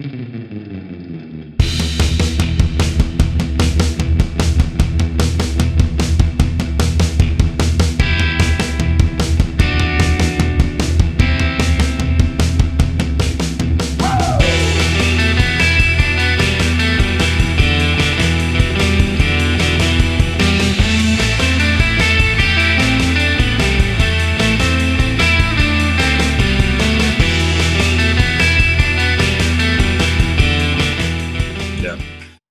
Mm-hmm.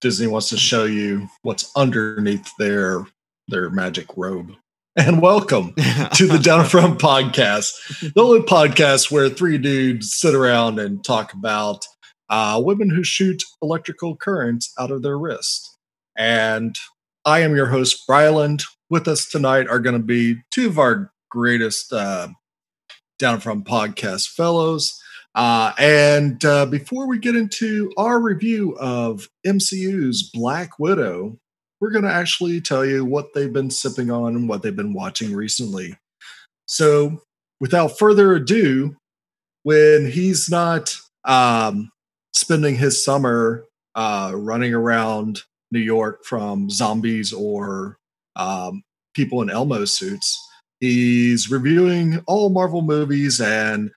Disney wants to show you what's underneath their their magic robe. And welcome to the Down Front podcast, the only podcast where three dudes sit around and talk about uh, women who shoot electrical currents out of their wrist. And I am your host, Bryland. With us tonight are going to be two of our greatest uh, Down Front podcast fellows. Uh, and uh, before we get into our review of MCU's Black Widow, we're going to actually tell you what they've been sipping on and what they've been watching recently. So, without further ado, when he's not um, spending his summer uh, running around New York from zombies or um, people in Elmo suits, he's reviewing all Marvel movies and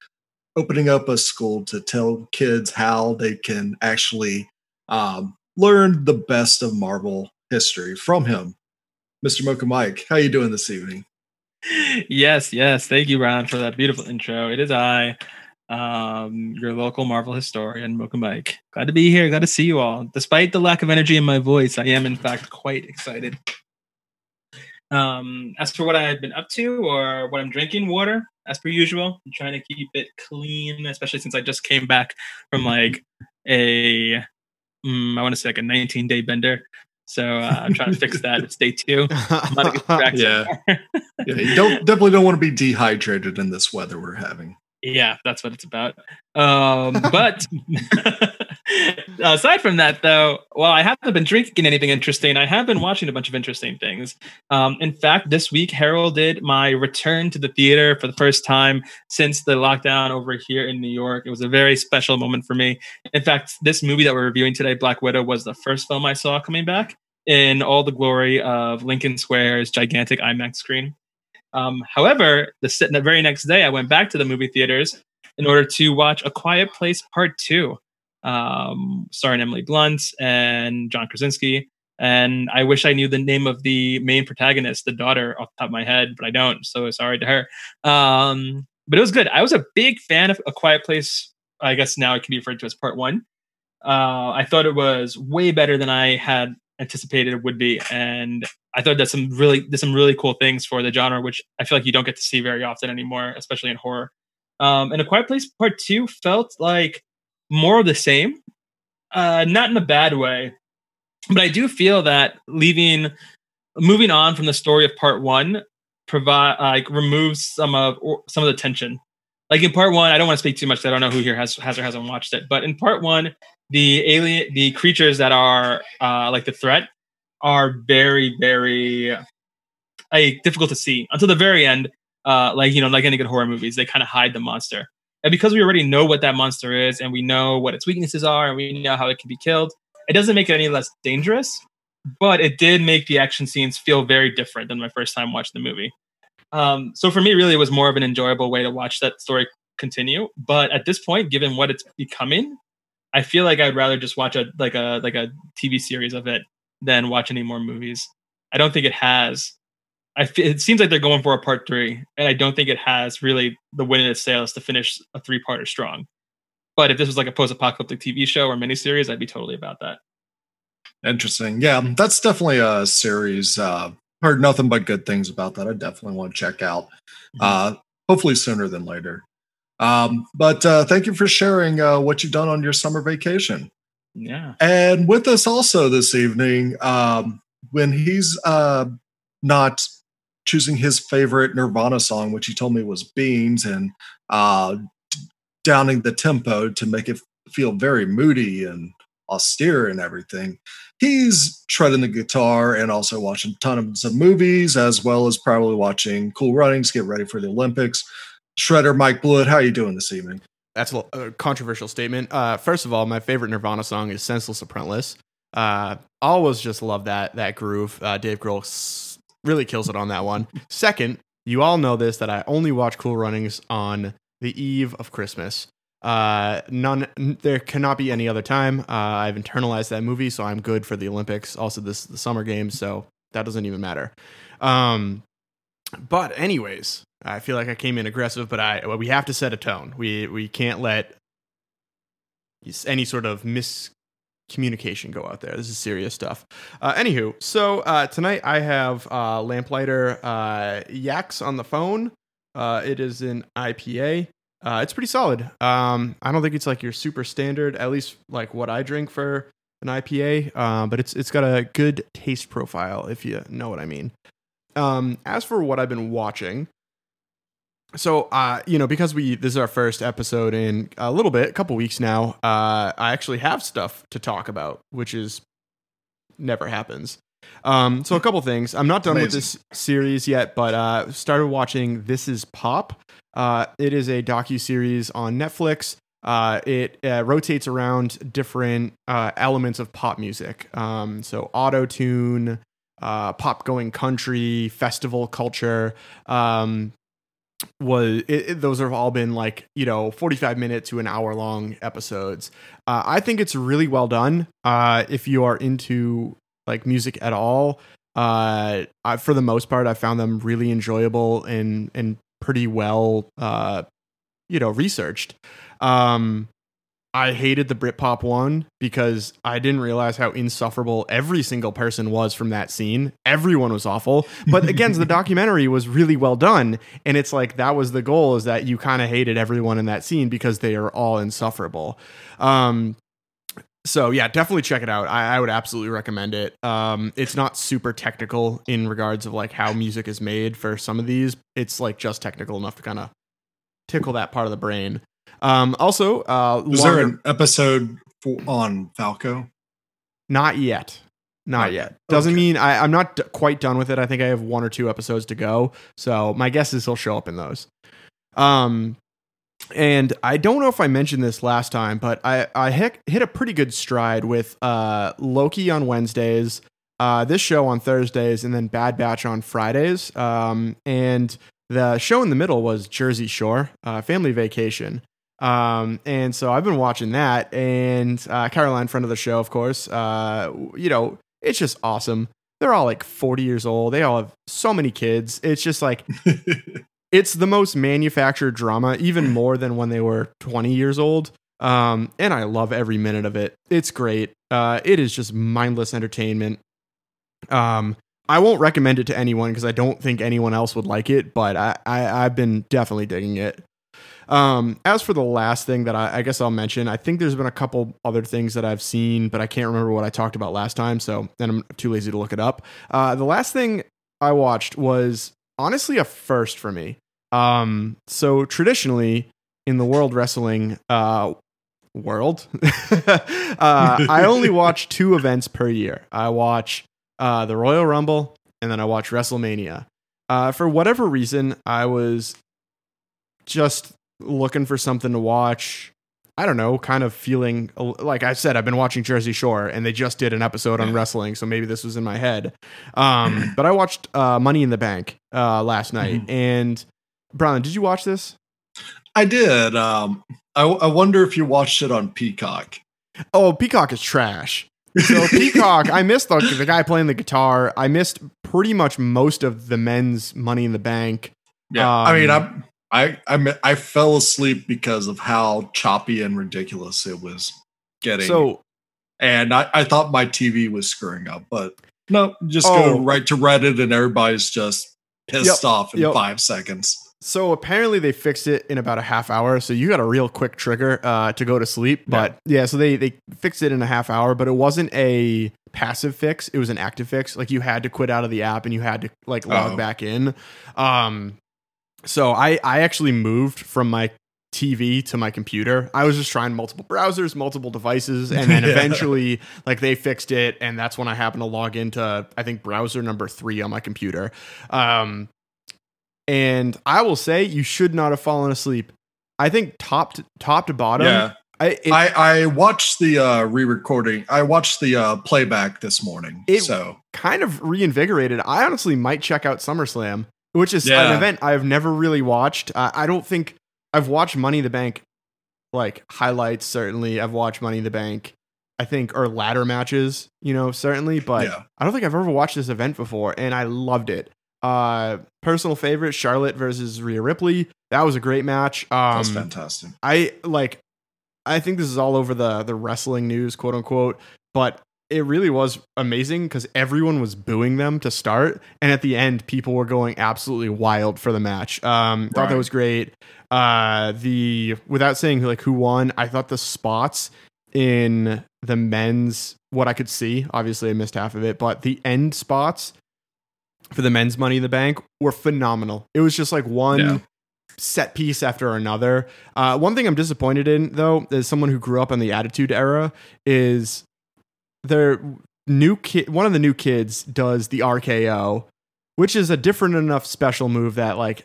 opening up a school to tell kids how they can actually um, learn the best of Marvel history from him. Mr. Mocha Mike, how you doing this evening? Yes, yes. Thank you, Ron, for that beautiful intro. It is I, um, your local Marvel historian, Mocha Mike. Glad to be here. Glad to see you all. Despite the lack of energy in my voice, I am in fact quite excited. Um, as for what I've been up to or what I'm drinking, water as per usual. I'm trying to keep it clean, especially since I just came back from like a, mm, I want to say like a 19 day bender. So uh, I'm trying to fix that. It's day two. yeah. yeah, you don't definitely don't want to be dehydrated in this weather we're having. Yeah, that's what it's about. Um, but aside from that, though, well, I haven't been drinking anything interesting. I have been watching a bunch of interesting things. Um, in fact, this week heralded my return to the theater for the first time since the lockdown over here in New York. It was a very special moment for me. In fact, this movie that we're reviewing today, Black Widow, was the first film I saw coming back in all the glory of Lincoln Square's gigantic IMAX screen. Um, however, the, the very next day, I went back to the movie theaters in order to watch A Quiet Place Part Two, um, starring Emily Blunt and John Krasinski. And I wish I knew the name of the main protagonist, the daughter, off the top of my head, but I don't. So sorry to her. Um, but it was good. I was a big fan of A Quiet Place. I guess now it can be referred to as Part One. Uh, I thought it was way better than I had anticipated it would be, and I thought that some really there's some really cool things for the genre, which I feel like you don't get to see very often anymore, especially in horror. Um, and A Quiet Place Part Two felt like more of the same, uh, not in a bad way, but I do feel that leaving, moving on from the story of Part One, provide like removes some of some of the tension. Like in Part One, I don't want to speak too much. I don't know who here has has or hasn't watched it, but in Part One, the alien, the creatures that are uh, like the threat are very, very like difficult to see until the very end. Uh, like you know, like any good horror movies, they kind of hide the monster. And because we already know what that monster is, and we know what its weaknesses are, and we know how it can be killed, it doesn't make it any less dangerous. But it did make the action scenes feel very different than my first time watching the movie. Um, so for me, really, it was more of an enjoyable way to watch that story continue. But at this point, given what it's becoming, I feel like I'd rather just watch a like a like a TV series of it than watch any more movies. I don't think it has. F- it seems like they're going for a part three, and I don't think it has really the win in its sails to finish a three parter strong. But if this was like a post apocalyptic TV show or miniseries, I'd be totally about that. Interesting. Yeah, that's definitely a series. Uh, heard nothing but good things about that. I definitely want to check out. Mm-hmm. Uh, hopefully sooner than later. Um, but uh, thank you for sharing uh, what you've done on your summer vacation. Yeah. And with us also this evening, um, when he's uh, not choosing his favorite Nirvana song, which he told me was Beans, and uh, downing the tempo to make it feel very moody and austere and everything. He's treading the guitar and also watching tons of some movies, as well as probably watching Cool Runnings, get ready for the Olympics. Shredder Mike Blewett, how are you doing this evening? that's a, a controversial statement. Uh, first of all, my favorite Nirvana song is "Scentless Apprentice." Uh, always just love that that groove. Uh, Dave Grohl really kills it on that one. Second, you all know this that I only watch Cool Runnings on the eve of Christmas. Uh, none. There cannot be any other time. Uh, I've internalized that movie, so I'm good for the Olympics. Also, this the Summer Games, so that doesn't even matter. Um, but anyways, I feel like I came in aggressive, but I well, we have to set a tone. We we can't let any sort of miscommunication go out there. This is serious stuff. Uh, anywho, so uh, tonight I have uh, Lamplighter uh, Yaks on the phone. Uh, it is an IPA. Uh, it's pretty solid. Um, I don't think it's like your super standard, at least like what I drink for an IPA. Uh, but it's it's got a good taste profile, if you know what I mean. Um, as for what I've been watching, so uh, you know, because we this is our first episode in a little bit, a couple weeks now. Uh, I actually have stuff to talk about, which is never happens. Um, so a couple things. I'm not done with this series yet, but uh, started watching This Is Pop. Uh, it is a docu series on Netflix. Uh, it uh, rotates around different uh, elements of pop music. Um, so auto tune, uh, pop going country, festival culture. Um, was it, it- those have all been like you know 45 minute to an hour long episodes. Uh, i think it's really well done. Uh, if you are into like music at all uh, I, for the most part i found them really enjoyable and and pretty well uh, you know researched. Um, I hated the Britpop one because I didn't realize how insufferable every single person was from that scene. Everyone was awful. But again, the documentary was really well done. And it's like that was the goal is that you kind of hated everyone in that scene because they are all insufferable. Um, so yeah, definitely check it out. I, I would absolutely recommend it. Um, it's not super technical in regards of like how music is made for some of these. It's like just technical enough to kind of tickle that part of the brain. Um, also, uh, Was there an episode for, on Falco? Not yet. Not Not yet. Doesn't Okay. mean I, I'm not d- quite done with it. I think I have one or two episodes to go. So my guess is he'll show up in those. Um, and I don't know if I mentioned this last time, but I I hit, hit a pretty good stride with uh Loki on Wednesdays, uh this show on Thursdays, and then Bad Batch on Fridays. Um, and the show in the middle was Jersey Shore, uh, Family Vacation. Um, and so I've been watching that, and uh, Caroline, friend of the show, of course. Uh, you know, it's just awesome. They're all like 40 years old. They all have so many kids. It's just like it's the most manufactured drama, even more than when they were 20 years old. Um, and I love every minute of it. It's great. Uh, it is just mindless entertainment. Um, I won't recommend it to anyone because I don't think anyone else would like it, but I, I I've been definitely digging it. Um, as for the last thing that I, I guess I'll mention, I think there's been a couple other things that I've seen, but I can't remember what I talked about last time, so then I'm too lazy to look it up. Uh, the last thing I watched was honestly a first for me. Um, so traditionally in the world wrestling uh, world, uh, I only watch two events per year. I watch uh, the Royal Rumble and then I watch WrestleMania. Uh, for whatever reason, I was just looking for something to watch. I don't know, kind of feeling like I said, I've been watching Jersey Shore and they just did an episode on wrestling, so maybe this was in my head. Um, but I watched uh, Money in the Bank uh, last night, and Brian, did you watch this? I did. Um, I, I wonder if you watched it on Peacock. Oh, Peacock is trash. So Peacock, I missed the, the guy playing the guitar. I missed pretty much most of the men's Money in the Bank. Yeah, I mean, Um, I, I, I, fell asleep because of how choppy and ridiculous it was getting. So and I, I thought my TV was screwing up, but no, just Oh. go right to Reddit and everybody's just pissed Yep, off in yep. five seconds. So apparently they fixed it in about a half hour. So you got a real quick trigger uh, to go to sleep. But yeah, so they they fixed it in a half hour, but it wasn't a passive fix. It was an active fix. Like you had to quit out of the app and you had to like log Oh. back in. Um, so I I actually moved from my TV to my computer. I was just trying multiple browsers, multiple devices, and then Yeah. eventually like they fixed it, and that's when I happened to log into I think browser number three on my computer. Um, and I will say you should not have fallen asleep. I think top to, top to bottom. Yeah. I, it, I, I watched the uh, re-recording. I watched the uh, playback this morning. It- so kind of reinvigorated. I honestly might check out SummerSlam, which is an event I've never really watched. I, I don't think I've watched Money in the Bank, like highlights. Certainly, I've watched Money in the Bank. I think or ladder matches, you know, certainly, but yeah, I don't think I've ever watched this event before, and I loved it. Uh, personal favorite: Charlotte versus Rhea Ripley. That was a great match. Um, that's fantastic. I like I think this is all over the the wrestling news, quote unquote, but it really was amazing because everyone was booing them to start, and at the end, people were going absolutely wild for the match. Um, thought that was great. Uh, the without saying like who won, I thought the spots in the men's what I could see. Obviously, I missed half of it, but the end spots for the men's Money in the Bank were phenomenal. It was just like one Yeah. set piece after another. Uh, one thing I'm disappointed in, though, as someone who grew up in the Attitude Era, is their new kid. One of the new kids does the RKO, which is a different enough special move that like.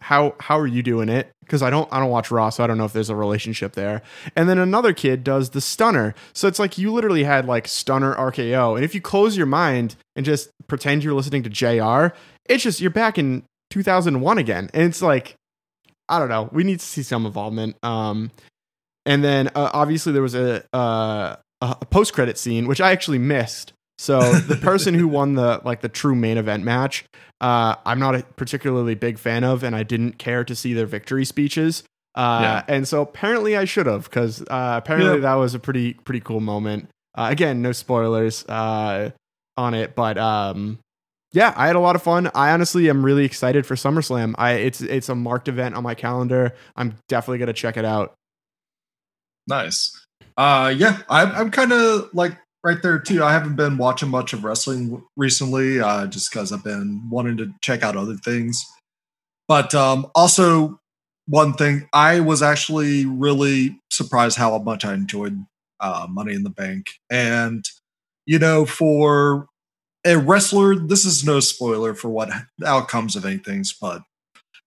How how are you doing it? Because I don't I don't watch Raw, so I don't know if there's a relationship there. And then another kid does the stunner, so it's like you literally had like stunner RKO, and if you close your mind and just pretend you're listening to Jr., it's just you're back in 2001 again, and it's like I don't know. We need to see some involvement. Um, and then uh, obviously there was a uh, a post credit scene which I actually missed. So the person who won the like the true main event match, uh, I'm not a particularly big fan of, and I didn't care to see their victory speeches. Uh, Yeah. And so apparently I should have because uh, apparently Yeah. that was a pretty pretty cool moment. Uh, again, no spoilers uh, on it, but um, yeah, I had a lot of fun. I honestly am really excited for SummerSlam. I it's it's a marked event on my calendar. I'm definitely gonna check it out. Nice. Uh, yeah, I'm, I'm kind of like right there too. I haven't been watching much of wrestling recently, uh, just because I've been wanting to check out other things. But um, also, one thing I was actually really surprised how much I enjoyed uh, Money in the Bank, and you know, for a wrestler, this is no spoiler for what outcomes of anything, but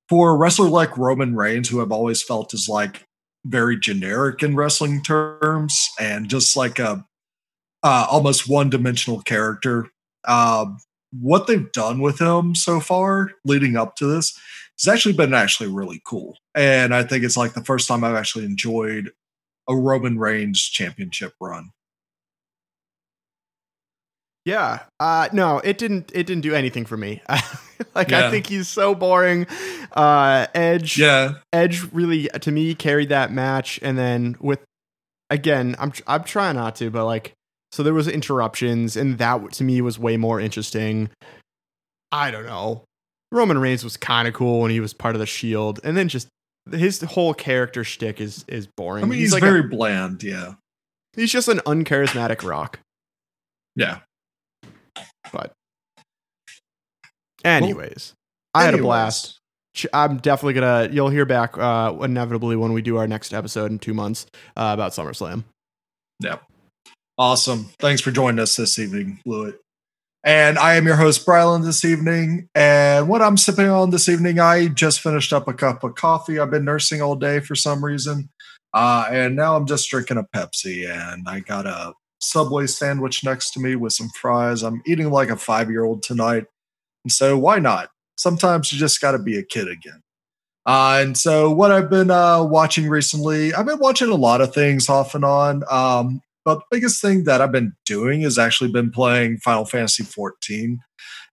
for a wrestler like Roman Reigns, who I've always felt is like very generic in wrestling terms and just like a uh, almost one-dimensional character. Uh, what they've done with him so far, leading up to this, has actually been actually really cool. And I think it's like the first time I've actually enjoyed a Roman Reigns championship run. Yeah. Uh no, it didn't it didn't do anything for me. like I think he's so boring. Uh Edge Yeah, Edge really to me carried that match and then with again, I'm I'm trying not to, but like so there was interruptions and that to me was way more interesting. I don't know. Roman Reigns was kind of cool when he was part of the Shield and then just his whole character shtick is is boring. I mean he's, like a- very bland. Yeah, he's just an uncharismatic rock. yeah. But anyways, I had a blast. I'm definitely gonna. You'll hear back uh, inevitably when we do our next episode in two months uh, about SummerSlam. Yep. Awesome. Thanks for joining us this evening, Lewitt. And I am your host, Brylan, this evening. And what I'm sipping on this evening, I just finished up a cup of coffee. I've been nursing all day for some reason. Uh, and now I'm just drinking a Pepsi. And I got a Subway sandwich next to me with some fries. I'm eating like a five year old tonight. And so why not? Sometimes you just got to be a kid again. Uh, and so, what I've been uh, watching recently, I've been watching a lot of things off and on. Um, but the biggest thing that I've been doing is actually been playing Final Fantasy 14.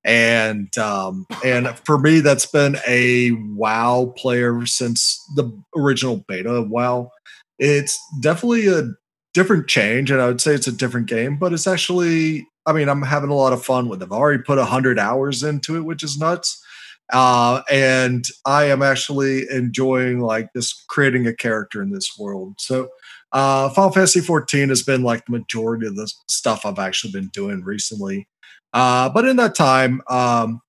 And um, and for me, that's been a WoW player since the original beta of WoW. It's definitely a different change, and I would say it's a different game, but it's actually, I mean, I'm having a lot of fun with it. I've already put 100 hours into it, which is nuts. Uh, and I am actually enjoying like this creating a character in this world. So, uh, Final Fantasy 14 has been like the majority of the stuff I've actually been doing recently. Uh, but in that time, um,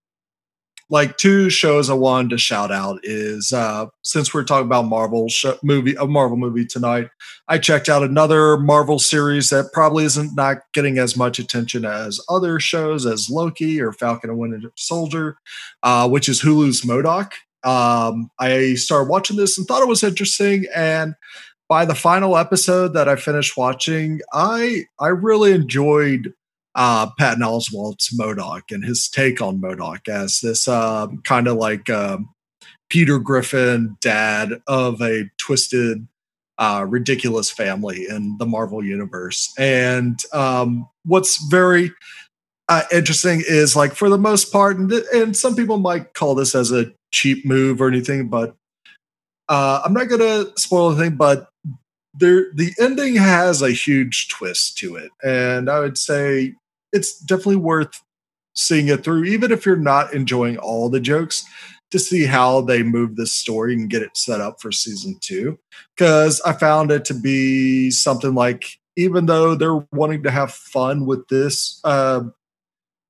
like two shows I wanted to shout out is uh, since we're talking about Marvel show, movie, a Marvel movie tonight, I checked out another Marvel series that probably isn't not getting as much attention as other shows as Loki or Falcon and Winter Soldier, uh, which is Hulu's MODOK. Um, I started watching this and thought it was interesting. And by the final episode that I finished watching, I I really enjoyed uh, Patton Oswalt's MODOK and his take on MODOK as this um, kind of like um, Peter Griffin dad of a twisted, uh, ridiculous family in the Marvel universe. And um, what's very uh, interesting is like for the most part, and, th- and some people might call this as a cheap move or anything, but uh, I'm not gonna spoil anything. But there, the ending has a huge twist to it, and I would say it's definitely worth seeing it through, even if you're not enjoying all the jokes to see how they move this story and get it set up for season two. Because I found it to be something like, even though they're wanting to have fun with this, uh,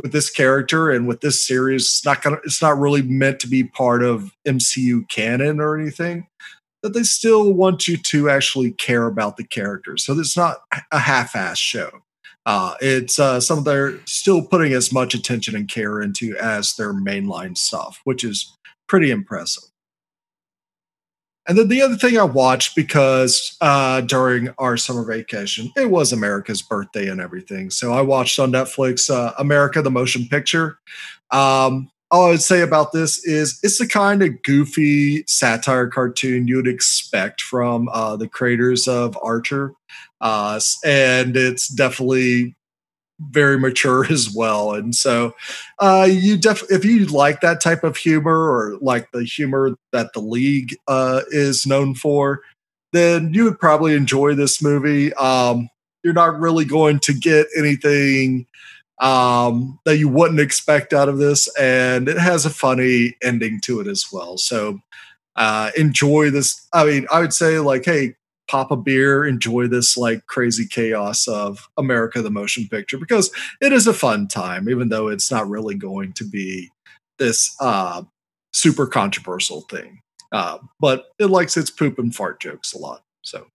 with this character and with this series, it's not gonna, it's not really meant to be part of MCU canon or anything. That they still want you to actually care about the characters, so it's not a half-ass show. Uh, it's uh, some they're still putting as much attention and care into as their mainline stuff, which is pretty impressive. And then the other thing I watched because uh, during our summer vacation, it was America's birthday and everything. So I watched on Netflix uh, America the Motion Picture. Um, all I would say about this is it's the kind of goofy satire cartoon you'd expect from uh, the creators of Archer. Uh, and it's definitely very mature as well. And so, uh, you def if you like that type of humor or like the humor that the league uh, is known for, then you would probably enjoy this movie. Um, you're not really going to get anything um, that you wouldn't expect out of this, and it has a funny ending to it as well. So, uh, enjoy this. I mean, I would say like, hey, pop a beer, enjoy this like crazy chaos of America the Motion Picture because it is a fun time, even though it's not really going to be this uh, super controversial thing. Uh, but it likes its poop and fart jokes a lot. So,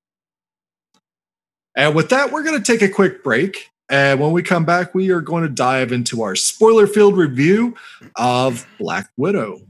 and with that, we're going to take a quick break. And when we come back, we are going to dive into our spoiler filled review of Black Widow.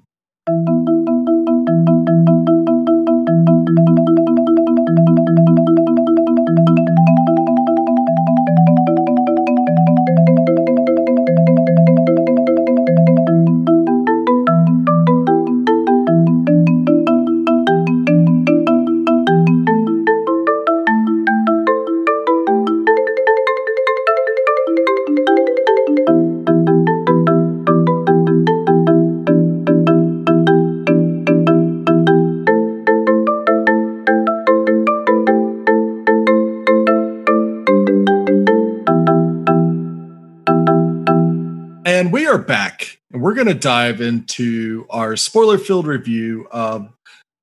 Dive into our spoiler filled review of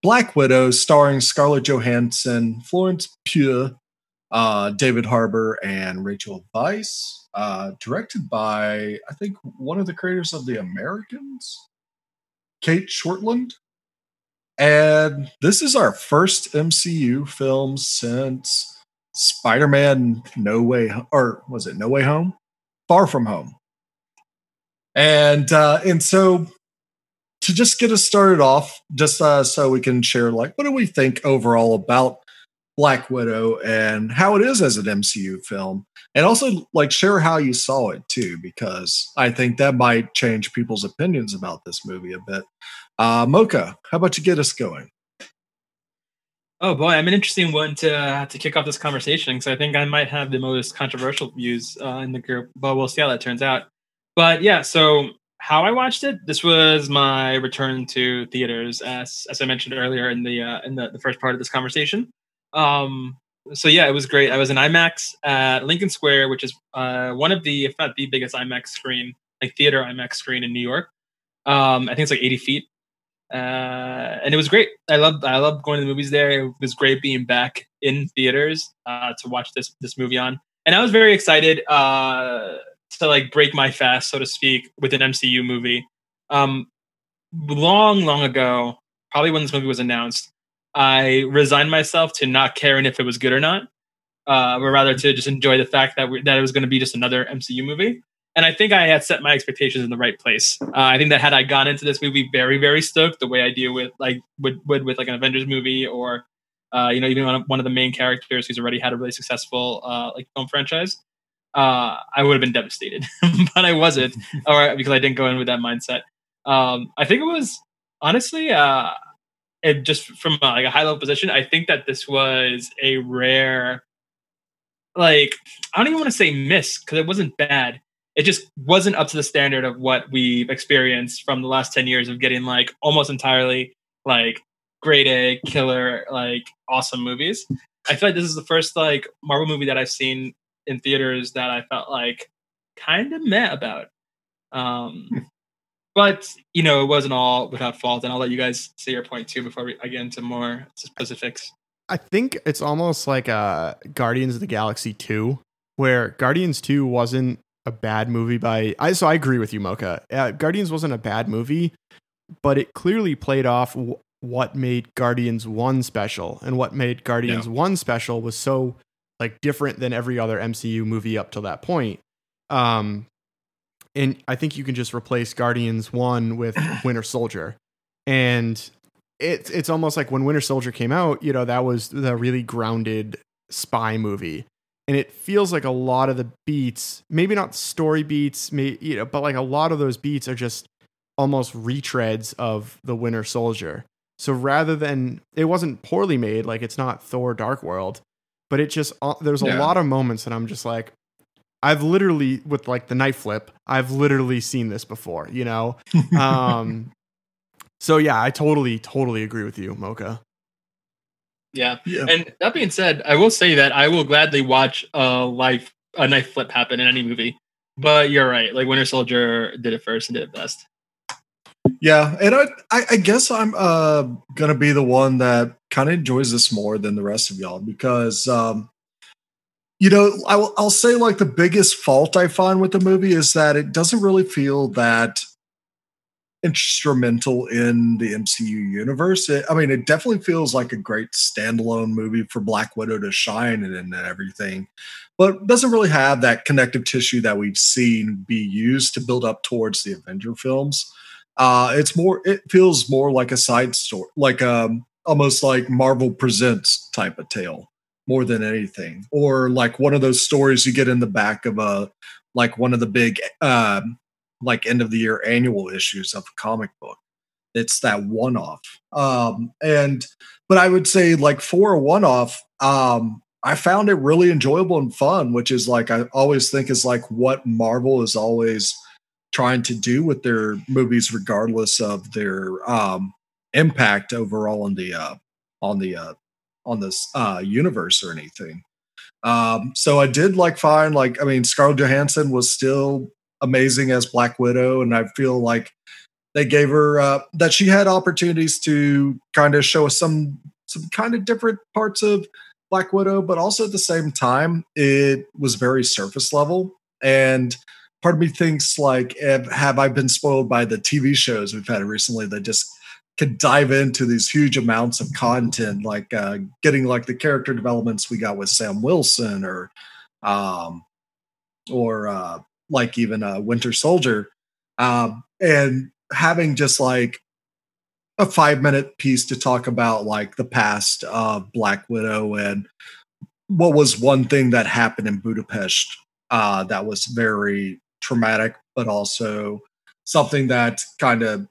Black Widow, starring Scarlett Johansson, Florence Pugh, uh, David Harbour, and Rachel Weisz. Uh, directed by, I think, one of the creators of The Americans, Cate Shortland. And this is our first MCU film since Spider Man No Way, or was it No Way Home? Far From Home and uh, and so to just get us started off, just uh, so we can share like what do we think overall about Black Widow and how it is as an MCU film, and also like share how you saw it too, because I think that might change people's opinions about this movie a bit. Uh, Mocha, how about you get us going? Oh boy, I'm an interesting one to uh, to kick off this conversation because I think I might have the most controversial views uh, in the group, but we'll see how that turns out. But yeah, so how I watched it, this was my return to theaters, as as I mentioned earlier in the uh, in the, the first part of this conversation. Um, so yeah, it was great. I was in IMAX at Lincoln Square, which is uh, one of the, if not the biggest IMAX screen, like theater IMAX screen in New York. Um, I think it's like 80 feet, uh, and it was great. I loved I loved going to the movies there. It was great being back in theaters uh, to watch this this movie on, and I was very excited. To like break my fast, so to speak, with an MCU movie. Um, long, long ago, probably when this movie was announced, I resigned myself to not caring if it was good or not, uh, but rather to just enjoy the fact that we, that it was going to be just another MCU movie. and I think I had set my expectations in the right place. Uh, I think that had I gone into this movie very, very stoked, the way I deal with like would would with like an Avengers movie or uh, you know even one of the main characters who's already had a really successful uh, like film franchise, uh, I would have been devastated, but I wasn't, or because I didn't go in with that mindset. Um, I think it was honestly, uh, it just from like a high level position. I think that this was a rare, like I don't even want to say miss because it wasn't bad. It just wasn't up to the standard of what we've experienced from the last ten years of getting like almost entirely like grade A killer like awesome movies. I feel like this is the first like Marvel movie that I've seen in theaters that I felt like kind of met about. Um, hmm. but you know, it wasn't all without fault, and I'll let you guys say your point too before we, I get into more specifics. I think it's almost like a uh, Guardians of the Galaxy two, where Guardians two wasn't a bad movie by. I so I agree with you, Mocha. Uh, Guardians wasn't a bad movie, but it clearly played off w- what made Guardians one special, and what made Guardians yeah. one special was so like different than every other MCU movie up till that point. Um, and I think you can just replace Guardians one with Winter Soldier, and it's it's almost like when Winter Soldier came out, you know, that was the really grounded spy movie, and it feels like a lot of the beats, maybe not story beats, may, you know, but like a lot of those beats are just almost retreads of the Winter Soldier. So rather than it wasn't poorly made, like it's not Thor Dark World, but it just uh, there's a yeah. lot of moments that I'm just like I've literally with like the knife flip, I've literally seen this before, you know. um so yeah, I totally totally agree with you, Mocha. Yeah. yeah. And that being said, I will say that I will gladly watch a life a knife flip happen in any movie. But you're right. Like Winter Soldier did it first and did it best. Yeah, and I, I guess I'm uh, gonna be the one that kind of enjoys this more than the rest of y'all because, um, you know, I'll, I'll say like the biggest fault I find with the movie is that it doesn't really feel that instrumental in the MCU universe. It, I mean, it definitely feels like a great standalone movie for Black Widow to shine in and everything, but doesn't really have that connective tissue that we've seen be used to build up towards the Avenger films. Uh, it's more. It feels more like a side story, like um, almost like Marvel Presents type of tale, more than anything, or like one of those stories you get in the back of a like one of the big um, like end of the year annual issues of a comic book. It's that one off, um, and but I would say like for a one off, um, I found it really enjoyable and fun, which is like I always think is like what Marvel is always trying to do with their movies, regardless of their um, impact overall on the uh, on the uh, on this uh, universe or anything. Um, so I did like find like I mean Scarlett Johansson was still amazing as Black Widow, and I feel like they gave her uh, that she had opportunities to kind of show us some some kind of different parts of Black Widow, but also at the same time it was very surface level and part of me thinks like have i been spoiled by the tv shows we've had recently that just can dive into these huge amounts of content like uh, getting like the character developments we got with sam wilson or um or uh like even uh winter soldier um and having just like a five minute piece to talk about like the past of black widow and what was one thing that happened in budapest uh, that was very traumatic, but also something that kind of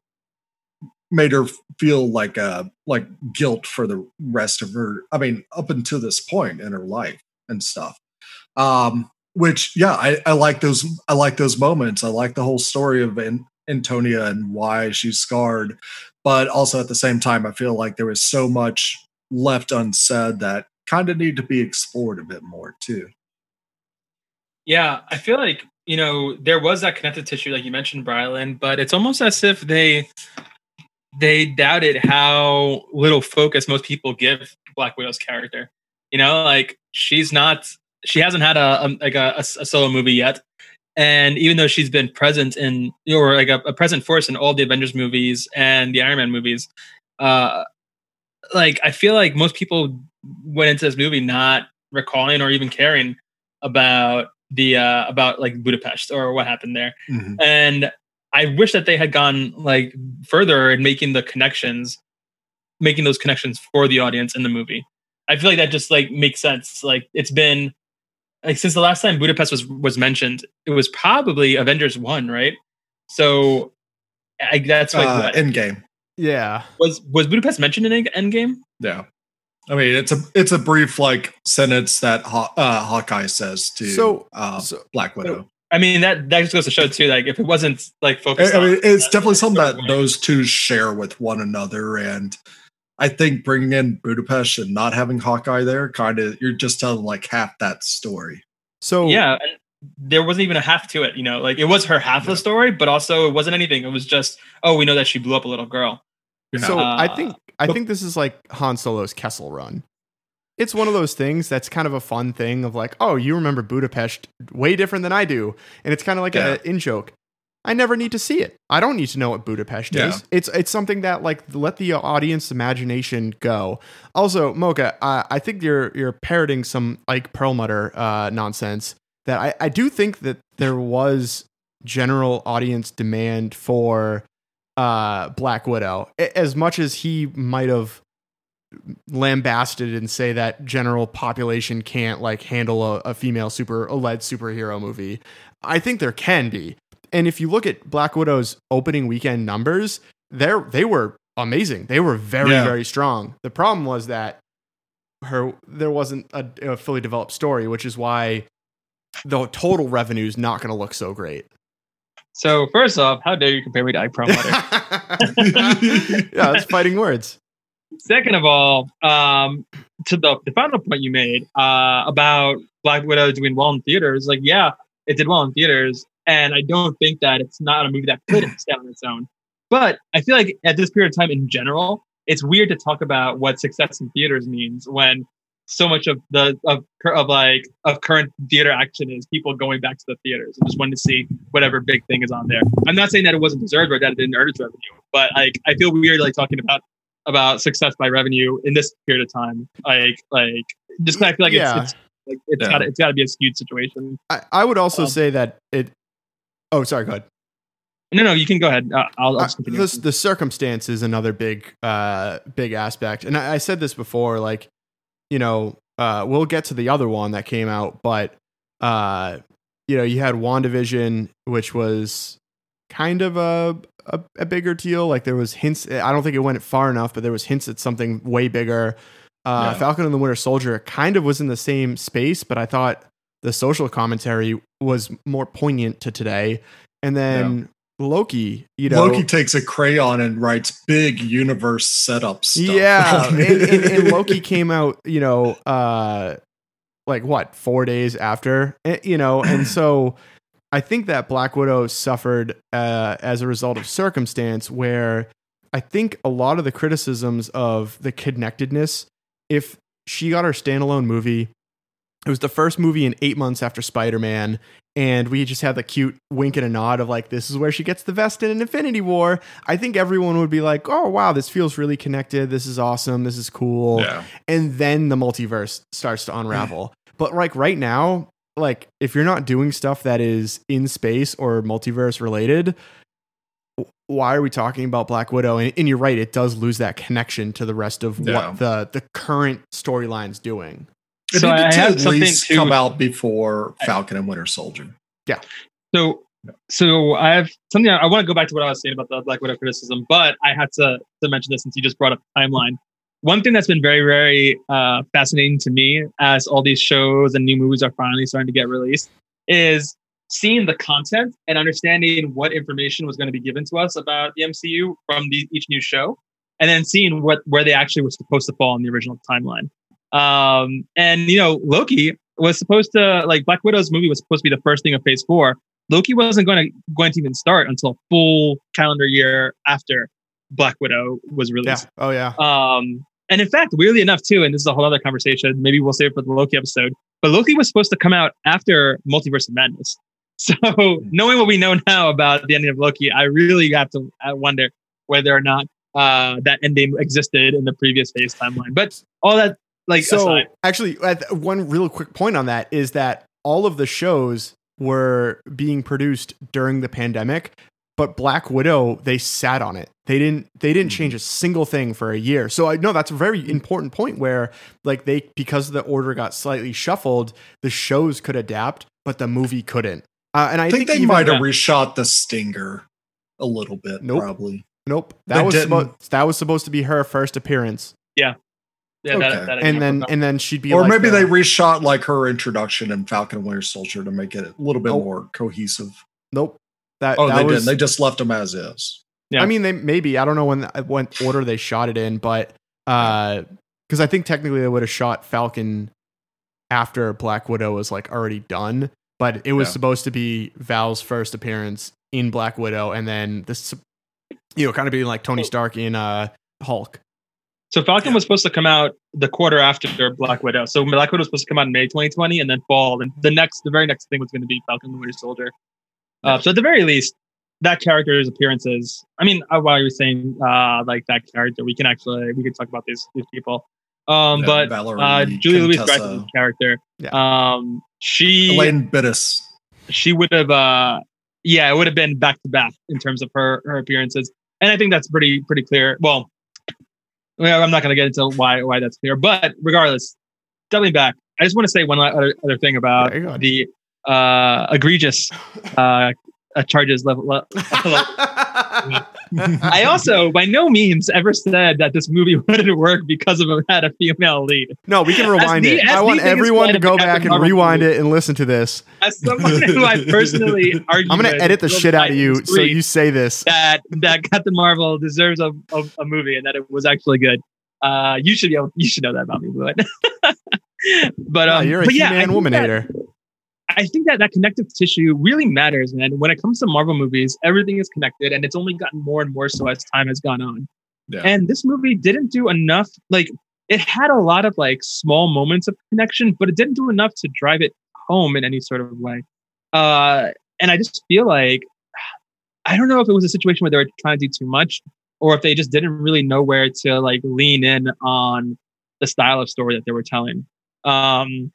made her feel like uh like guilt for the rest of her i mean up until this point in her life and stuff. Um which yeah i, I like those i like those moments. I like the whole story of An- antonia and why she's scarred. But also at the same time i feel like there was so much left unsaid that kind of need to be explored a bit more too. Yeah i feel like you know, there was that connective tissue, like you mentioned, Brylan, but it's almost as if they they doubted how little focus most people give Black Widow's character. You know, like she's not, she hasn't had a, a like a, a, solo movie yet, and even though she's been present in or like a, a present force in all the Avengers movies and the Iron Man movies, uh, like I feel like most people went into this movie not recalling or even caring about the uh about like Budapest or what happened there. Mhm. And I wish that they had gone like further in making the connections, making those connections for the audience in the movie. I feel like that just like makes sense. Like it's been like since the last time Budapest was was mentioned, it was probably Avengers one, right? So I, that's like Uh, what, Endgame. Yeah. was was Budapest mentioned in End- Endgame? Yeah. I mean, it's a it's a brief like sentence that Haw- uh, Hawkeye says to So- uh, so- Black Widow. I mean that that just goes to show too. Like if it wasn't like focused, I on mean, it's uh, definitely something that storyline. those two share with one another, and I think bringing in Budapest and not having Hawkeye there, kind of, you're just telling like half that story. So yeah and there wasn't even a half to it you know like it was her half of the story but also it wasn't anything it was just oh we know that she blew up a little girl So Uh, I think I but- think this is like Han Solo's Kessel Run. It's one of those things that's kind of a fun thing of like, oh, you remember Budapest way different than I do, and it's kind of like Yeah. an in joke. I never need to see it. I don't need to know what Budapest Yeah. is. It's it's something that like let the audience imagination go. Also, Mocha, uh, I think you're you're parroting some like Perlmutter uh, nonsense. That I, I do think that there was general audience demand for uh, Black Widow, as much as he might have lambasted and say that general population can't like handle a, a female super a led superhero movie. I think there can be. And if you look at Black Widow's opening weekend numbers, they're they were amazing. They were very Yeah. very strong. The problem was that her there wasn't a, a fully developed story, which is why the total revenue is not going to look so great. So first off how dare you compare me to ike perlmutter yeah, it's fighting words. second of all um to the, the final point you made uh about black widow doing well in theaters like yeah it did well in theaters and i don't think that it's not a movie that could stand on its own but i feel like at this period of time in general it's weird to talk about what success in theaters means when so much of the of, of like of current theater action is people going back to the theaters and just wanting to see whatever big thing is on there. I'm not saying that it wasn't deserved or that it didn't earn its revenue, but like I feel weird like talking about about success by revenue in this period of time. Like like just 'cause I feel like Yeah. it's, it's like it's Yeah. got it's got to be a skewed situation. I, I would also Um, say that it. Oh, sorry. Go ahead. No, no, you can go ahead. Uh, I'll, I'll Uh, just continue. this, the circumstance is another big, uh, big aspect, and I, I said this before. Like, you know, uh, we'll get to the other one that came out, but uh, you know, you had Wandavision, which was kind of a, a a bigger deal. Like there was hints. I don't think it went far enough, but there was hints at something way bigger. Uh, Yeah. Falcon and the Winter Soldier kind of was in the same space, but I thought the social commentary was more poignant to today. And then Loki, you know, Loki takes a crayon and writes big universe setup stuff. yeah, and, and, and Loki came out, you know, uh, like what four days after, Eh, you know, and so I think that Black Widow suffered uh, as a result of circumstance where I think a lot of the criticisms of the connectedness, if she got her standalone movie, it was the first movie in eight months after Spider Man. And we just had the cute wink and a nod of like, this is where she gets the vest in an Infinity War. I think everyone would be like, oh, wow, this feels really connected. This is awesome. This is cool yeah. and then the multiverse starts to unravel. but like right now, like if you're not doing stuff that is in space or multiverse related, why are we talking about Black Widow? And, and you're right, it does lose that connection to the rest of Yeah. what the the current storyline's doing. It So I needed to have something to- come out before Falcon and Winter Soldier. Yeah. So, so I have something I, want to go back to what I was saying about the Black Widow criticism, but I had to to mention this since you just brought up the timeline. One thing that's been very, very uh, fascinating to me as all these shows and new movies are finally starting to get released is seeing the content and understanding what information was going to be given to us about the MCU from the, each new show, and then seeing what where they actually were supposed to fall in the original timeline. Um, and you know, Loki was supposed to like Black Widow's movie was supposed to be the first thing of Phase Four. Loki wasn't going to going to even start until a full calendar year after Black Widow was Yeah. released. Oh yeah. Um, and in fact, weirdly enough, too, and this is a whole other conversation. Maybe we'll save it for the Loki episode. But Loki was supposed to come out after Multiverse of Madness. So, knowing what we know now about the ending of Loki, I really have to wonder whether or not uh, that ending existed in the previous phase timeline. But all that, like, so aside, actually, one real quick point on that is that all of the shows were being produced during the pandemic, but Black Widow they sat on it. They didn't they didn't change a single thing for a year. So I know that's a very important point where like they because the order got slightly shuffled, the shows could adapt, but the movie couldn't. Uh, and I, I think, think, they might have yeah. reshot the stinger a little bit, Nope. probably. Nope. They That was didn't. that was supposed to be her first appearance. Yeah, Okay. that, that And then and then she'd be or like maybe the- they reshot like her introduction in Falcon and Winter Soldier to make it a little bit Nope. more cohesive. Nope. That, Oh, that they was, didn't. They just left them as is. Yeah. I mean, they maybe I don't know when what order they shot it in, but because I think technically they would have shot Falcon after Black Widow was like already done, but it was Yeah. supposed to be Val's first appearance in Black Widow, and then this, you know, kind of being like Tony Stark in uh, Hulk. So Falcon was supposed to come out the quarter after Black Widow. So Black Widow was supposed to come out in May 2020 and then fall. And the next, the very next thing was going to be Falcon and Winter Soldier. Uh, so at the very least, that character's appearances. I mean, uh, while you're saying uh, like that character, we can actually we can talk about these these people. Um, Yeah, but Valerie, uh, Julie Louis Dreyfus' character, Yeah. um, she Elaine Benes. she would have uh yeah it would have been back to back in terms of her her appearances and i think that's pretty pretty clear well well, i'm not going to get into why why that's clear but regardless doubling back i just want to say one other, other thing about Yeah, go ahead. the uh egregious uh uh, charges level, level I also, by no means, ever said that this movie wouldn't work because of it had a female lead. no, we can rewind the- it. I want everyone to go back and Marvel rewind movie. it and listen to this. As someone who I personally argue, I'm gonna edit the shit out of you so you say this. that that Captain Marvel deserves a, a, a movie and that it was actually good. Uh, you should be you should know that about me, but but um, you're a but yeah, I He-Man think woman that- hater. I think that that connective tissue really matters, man. When it comes to Marvel movies, everything is connected, and it's only gotten more and more so as time has gone on. Yeah. And this movie didn't do enough. Like, it had a lot of like small moments of connection, but it didn't do enough to drive it home in any sort of way. Uh, and I just feel like I don't know if it was a situation where they were trying to do too much, or if they just didn't really know where to like lean in on the style of story that they were telling. Um,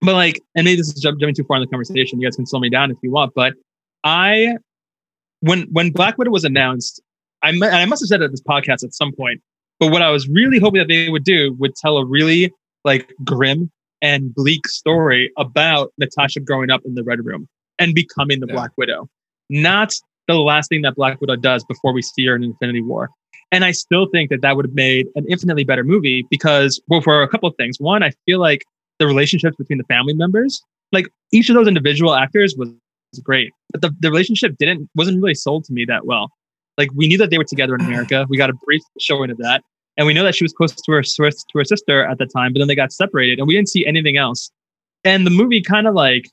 but like, and maybe this is jumping too far in the conversation. You guys can slow me down if you want. But I, when when Black Widow was announced, I and I must have said it at this podcast at some point. But what I was really hoping that they would do would tell a really like grim and bleak story about Natasha growing up in the Red Room and becoming the Yeah. Black Widow, not the last thing that Black Widow does before we see her in Infinity War. And I still think that that would have made an infinitely better movie because, well, for a couple of things. One, I feel like the relationships between the family members, like each of those individual actors was, was great, but the, the relationship didn't wasn't really sold to me that well. Like we knew that they were together in America. We got a brief showing of that, and we know that she was close to her to her sister at the time, but then they got separated, and we didn't see anything else. And the movie kind of like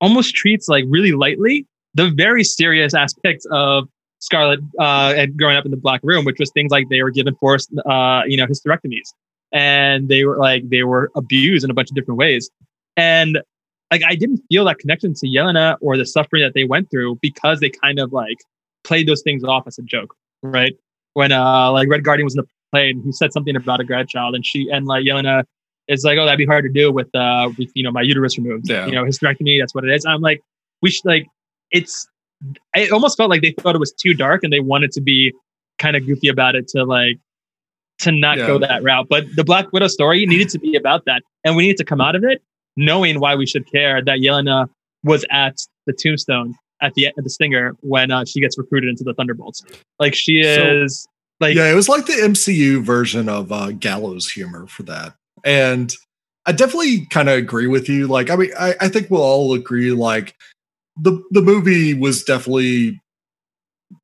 almost treats like really lightly the very serious aspects of Scarlett uh, and growing up in the black room, which was things like they were given forced, uh, you know, hysterectomies, and they were like they were abused in a bunch of different ways, and like I didn't feel that connection to Yelena or the suffering that they went through because they kind of like played those things off as a joke, right? When uh like Red Guardian was in the plane, he said something about a grandchild, and she and like Yelena is like, oh, that'd be hard to do with uh with you know my uterus removed, Yeah. you know, hysterectomy. That's what it is. I'm like, we should like it's. It almost felt like they thought it was too dark, and they wanted to be kind of goofy about it to like to not Yeah. go that route. But the Black Widow story needed to be about that, and we needed to come out of it knowing why we should care that Yelena was at the tombstone at the at the stinger when uh, she gets recruited into the Thunderbolts. Like she So- is like yeah, it was like the MCU version of uh, gallows humor for that. And I definitely kind of agree with you. Like, I mean, I, I think we'll all agree, like, the, the movie was definitely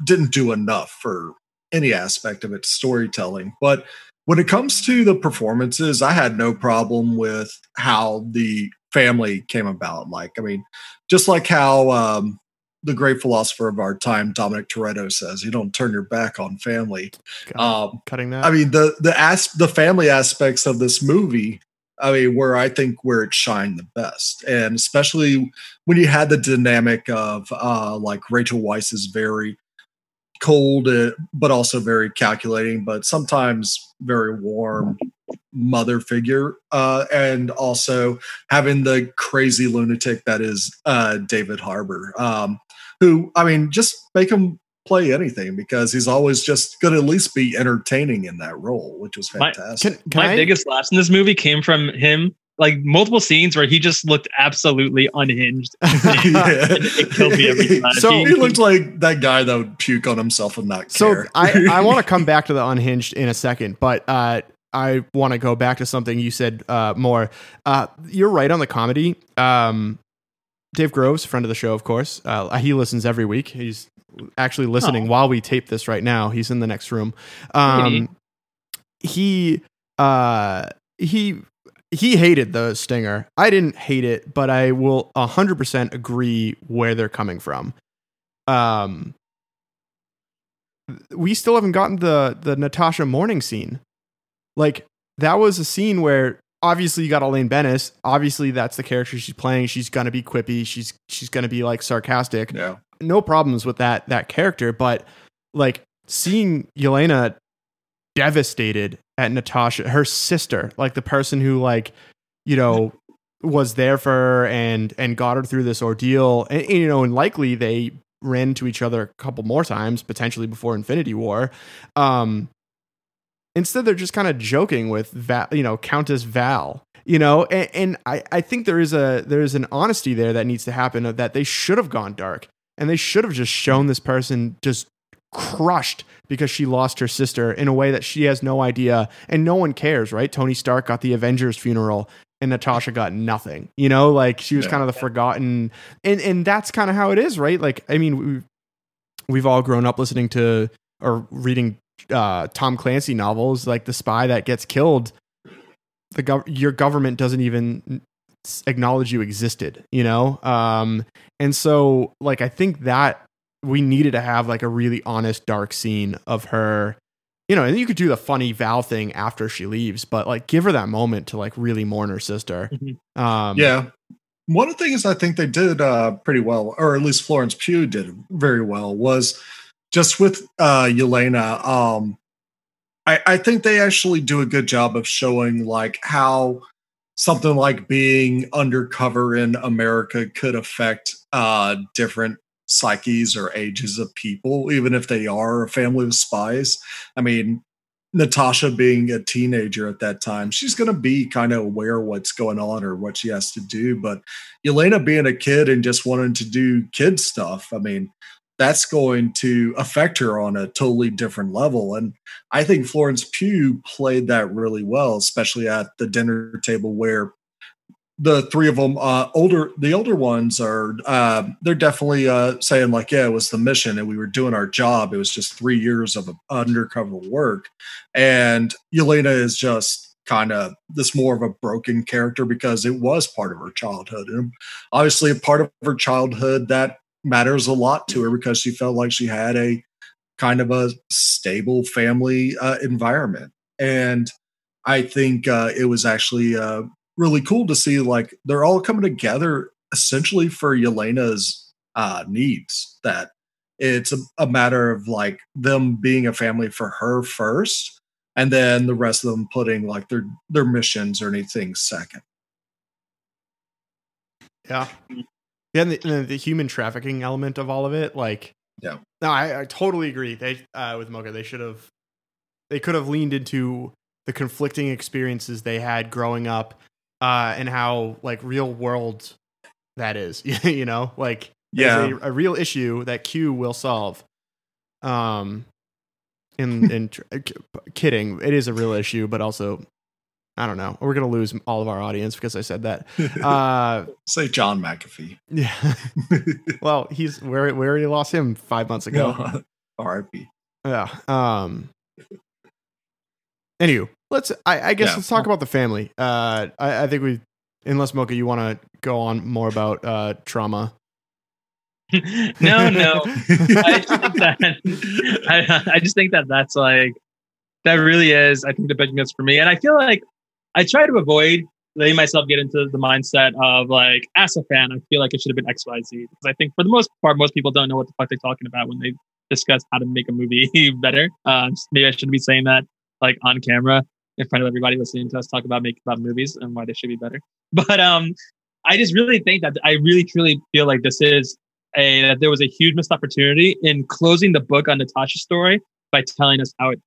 didn't do enough for any aspect of its storytelling. But when it comes to the performances, I had no problem with how the family came about. Like, I mean, just like how um, the great philosopher of our time, Dominic Toretto, says, "You don't turn your back on family." Um, cutting that. I mean, the the as- the family aspects of this movie. I mean, where I think where it shined the best, and especially when you had the dynamic of uh, like Rachel Weisz is very cold, uh, but also very calculating, but sometimes very warm. mother figure, uh, and also having the crazy lunatic that is uh, David Harbour, um, who I mean, just make him play anything because he's always just going to at least be entertaining in that role, which was My- fantastic. Can, can My I, biggest laughs in this movie came from him. Like multiple scenes where he just looked absolutely unhinged. It killed me every time. So- he looked like that guy that would puke on himself and not So care. I, I want to come back to the unhinged in a second, but uh, I want to go back to something you said uh, more. Uh, you're right on the comedy. Um, Dave Groves, friend of the show, of course. Uh, he listens every week. He's actually listening Oh. while we tape this right now. He's in the next room. Um, he uh, he he hated the stinger. I didn't hate it, but I will 100% agree where they're coming from. Um, we still haven't gotten the the Natasha morning scene. Like that was a scene where obviously you got Elaine Benes. Obviously that's the character she's playing. She's gonna be quippy. She's she's gonna be like sarcastic. yeah. No problems with that that character, but like seeing Yelena devastated at Natasha, her sister, like the person who like you know was there for her and and got her through this ordeal, and, and, you know, and likely they ran into each other a couple more times, potentially before Infinity War. Um, instead, they're just kind of joking with Val, you know, Countess Val. You know, and, and I, I think there is a there is an honesty there that needs to happen that they should have gone dark and they should have just shown this person just crushed because she lost her sister in a way that she has no idea and no one cares, right? Tony Stark got the Avengers funeral and Natasha got nothing. You know, like she was Yeah. kind of the forgotten and and that's kind of how it is, right? Like I mean, we've, we've all grown up listening to or reading uh, Tom Clancy novels, like the spy that gets killed. The gov- your government doesn't even acknowledge you existed, you know. Um, and so, like, I think that we needed to have like a really honest, dark scene of her. You know, and you could do the funny Val thing after she leaves, but like give her that moment to like really mourn her sister. Mhm. Um, yeah. One of the things I think they did uh, pretty well, or at least Florence Pugh did very well, was just with uh, Yelena. Um, I, I think they actually do a good job of showing like how something like being undercover in America could affect uh, different psyches or ages of people, even if they are a family of spies. I mean, Natasha being a teenager at that time, she's going to be kind of aware what's going on or what she has to do. But Elena being a kid and just wanting to do kid stuff, I mean, that's going to affect her on a totally different level. And I think Florence Pugh played that really well, especially at the dinner table where the three of them uh older the older ones are uh they're definitely uh saying like yeah it was the mission and we were doing our job. It was just three years of undercover work. And Yelena is just kind of this more of a broken character because it was part of her childhood. And obviously a part of her childhood that matters a lot to her because she felt like she had a kind of a stable family uh, environment. And i think uh, it was actually uh, really cool to see like they're all coming together essentially for Yelena's uh, needs. That it's a, a matter of like them being a family for her first, and then the rest of them putting like their their missions or anything second. Yeah. Yeah, and the, and the human trafficking element of all of it, like, Yeah. No, I, I totally agree. They uh, with Mocha, they should have, they could have leaned into the conflicting experiences they had growing up, uh, and how like real world that is. you know, like Yeah, a, a real issue that Q will solve. Um, in in tr- uh, kidding, it is a real issue, but also. I don't know. We're gonna lose all of our audience because I said that. Uh, say John McAfee. yeah. well, he's where we already lost him five months ago. No, R.I.P. Yeah. Um. Anywho, let's. I, I guess Yeah. let's talk about the family. Uh, I, I think we, unless Mocha, you want to go on more about uh trauma. no, no. I just think that I, I just think that that's like that really is. I think the big miss for me, and I feel like I try to avoid letting myself get into the mindset of like, as a fan, I feel like it should have been X, Y, Z. Because I think for the most part, most people don't know what the fuck they're talking about when they discuss how to make a movie better. Uh, maybe I shouldn't be saying that like on camera. In front of everybody listening to us talk about make about movies and why they should be better. But um, I just really think that I really truly feel like this is a that there was a huge missed opportunity in closing the book on Natasha's story by telling us how it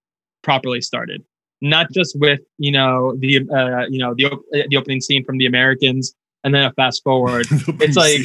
properly started. Not just with you know the uh, you know the the opening scene from the Americans and then a fast forward. it's like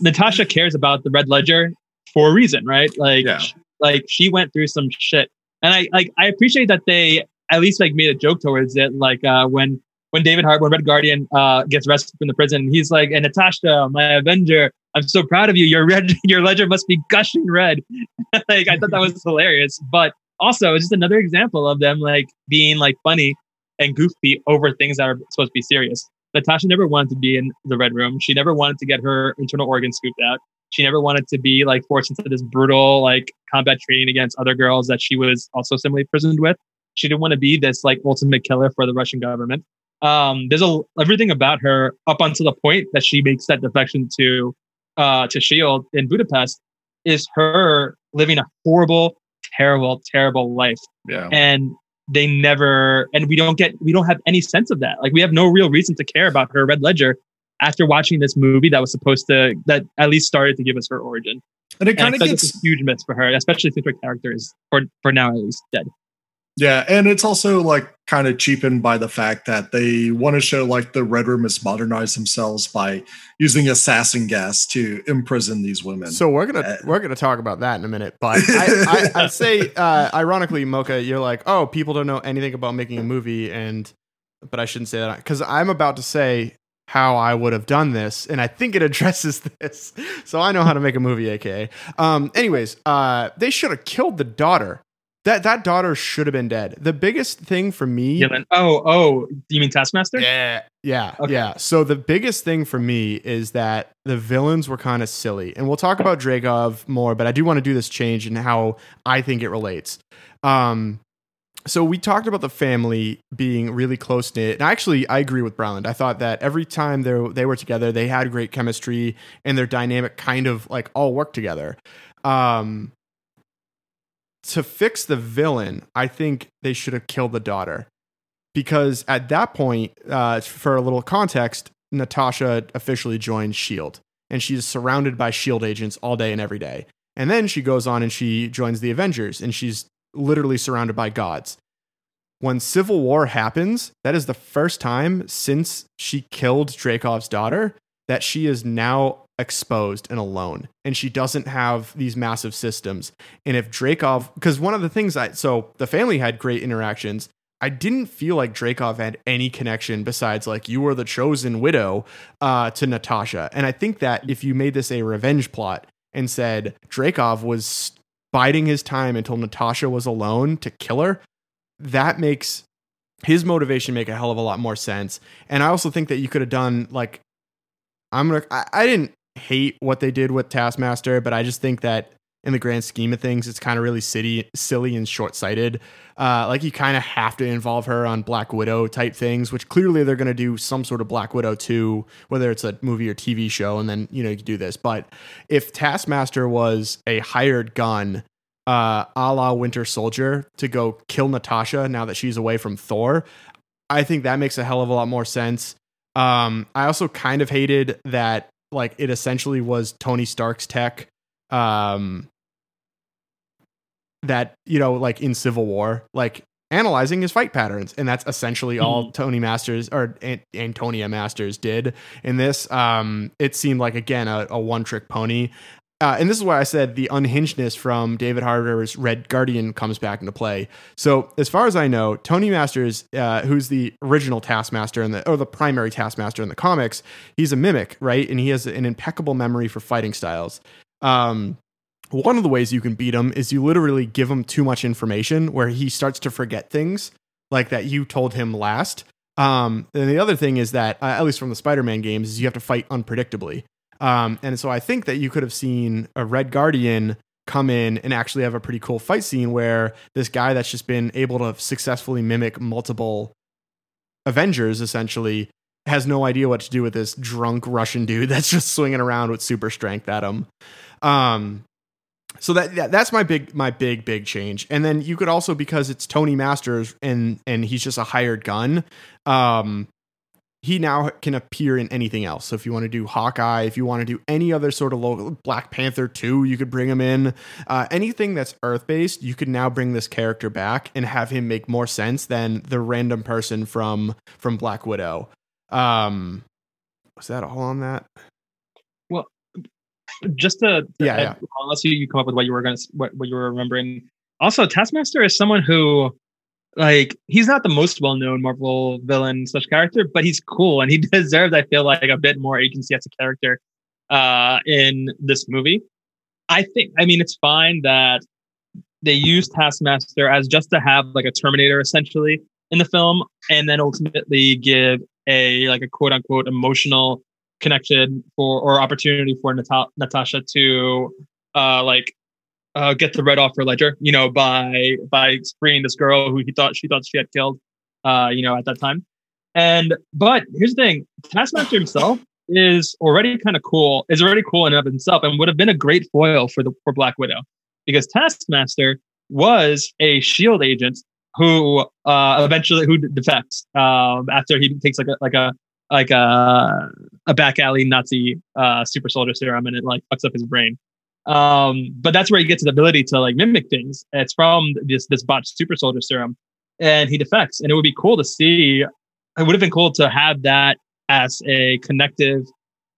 Natasha cares about the Red Ledger for a reason, right? Like, yeah. like she went through some shit, and I like I appreciate that they at least like made a joke towards it, like uh, when when David Hart, when Red Guardian uh, gets rescued from the prison, he's like, "And Natasha, my Avenger, I'm so proud of you. Your red, your ledger must be gushing red." like I thought that was hilarious, but also it's just another example of them like being like funny and goofy over things that are supposed to be serious. Natasha never wanted to be in the red room. She never wanted to get her internal organs scooped out. She never wanted to be like forced into this brutal like combat training against other girls that she was also similarly imprisoned with. She didn't want to be this like ultimate killer for the Russian government. Um, there's a everything about her up until the point that she makes that defection to uh, to Shield in Budapest is her living a horrible, terrible, terrible life. Yeah. And they never and we don't get we don't have any sense of that. Like we have no real reason to care about her Red Ledger after watching this movie that was supposed to that at least started to give us her origin. And it kind of gets a huge miss for her, especially since her character is for for now at least dead. Yeah, and it's also like kind of cheapened by the fact that they want to show like the Red Room has modernized themselves by using assassin gas to imprison these women. So we're gonna uh, we're gonna talk about that in a minute. But I, I, would say, uh, ironically, Mocha, you're like, oh, people don't know anything about making a movie, and but I shouldn't say that because I'm about to say how I would have done this, and I think it addresses this. So I know how to make a movie, aka. Um, anyways, uh, they should have killed the daughter that that daughter should have been dead. The biggest thing for me. oh, oh, you mean Taskmaster? Yeah, yeah, okay. yeah. So the biggest thing for me is that the villains were kind of silly, and we'll talk about Dreykov more. But I do want to do this change in how I think it relates. Um, so we talked about the family being really close knit, and actually, I agree with Brownland. I thought that every time they they were together, they had great chemistry, and their dynamic kind of like all worked together. Um, to fix the villain, I think they should have killed the daughter. Because at that point, uh, for a little context, Natasha officially joins S.H.I.E.L.D. and she's surrounded by S.H.I.E.L.D. agents all day and every day. And then she goes on and she joins the Avengers and she's literally surrounded by gods. When Civil War happens, that is the first time since she killed Dreykov's daughter that she is now exposed and alone and she doesn't have these massive systems. And if Dreykov because one of the things I so the family had great interactions. I didn't feel like Dreykov had any connection besides like you were the chosen widow uh, to Natasha. And I think that if you made this a revenge plot and said Dreykov was biding his time until Natasha was alone to kill her that makes his motivation make a hell of a lot more sense. And I also think that you could have done like I'm gonna. I, I, didn't hate what they did with Taskmaster, but I just think that in the grand scheme of things, it's kind of really silly, silly and short sighted. Uh, like you kind of have to involve her on Black Widow type things, which clearly they're going to do some sort of Black Widow too, whether it's a movie or TV show, and then you know you can do this. But if Taskmaster was a hired gun, uh, a la Winter Soldier, to go kill Natasha now that she's away from Thor, I think that makes a hell of a lot more sense. Um, I also kind of hated that like it essentially was Tony Stark's tech. Um, that you know, like in Civil War, like analyzing his fight patterns, and that's essentially all mm-hmm. Tony Masters or Antonia Masters did in this. Um, it seemed like again a, a one trick pony. Uh, and this is why I said the unhingedness from David Harbour's Red Guardian comes back into play. So, as far as I know, Tony Masters, uh, who's the original Taskmaster in the or the primary Taskmaster in the comics, he's a mimic, right? And he has an impeccable memory for fighting styles. Um, one of the ways you can beat him is you literally give him too much information, where he starts to forget things like that you told him last. Um, and the other thing is that, uh, at least from the Spider-Man games, is you have to fight unpredictably. Um, and so I think that you could have seen a Red Guardian come in and actually have a pretty cool fight scene where this guy that's just been able to successfully mimic multiple Avengers essentially has no idea what to do with this drunk Russian dude that's just swinging around with super strength at him. Um, so that, that that's my big my big big change and then you could also because it's tony masters and and he's just a hired gun um he now can appear in anything else. So if you want to do hawkeye if you want to do any other sort of local black panther 2 you could bring him in. Uh, anything that's earth based you could now bring this character back and have him make more sense than the random person from from black widow. Um was that all on that? Well, just to, to Yeah, add- yeah. unless you, you come up with what you were going to what, what you were remembering. Also taskmaster is someone who like he's not the most well-known marvel villain slash character but he's cool and he deserves i feel like a bit more agency as a character uh in this movie. I think i mean it's fine that they use taskmaster as just to have like a terminator essentially in the film and then ultimately give a like a quote unquote emotional connection for or opportunity for Nata- Natasha to uh like uh get the red off her ledger, you know, by by freeing this girl who he thought she thought she had killed uh, you know, at that time. And but here's the thing, Taskmaster himself is already kind of cool, is already cool in and of himself and would have been a great foil for the for Black Widow. Because Taskmaster was a shield agent who uh eventually who defects um after he takes like a like a like a a back alley Nazi uh, super soldier serum, and it like fucks up his brain. Um, but that's where he gets the ability to like mimic things. It's from this this botched super soldier serum, and he defects. And it would be cool to see. It would have been cool to have that as a connective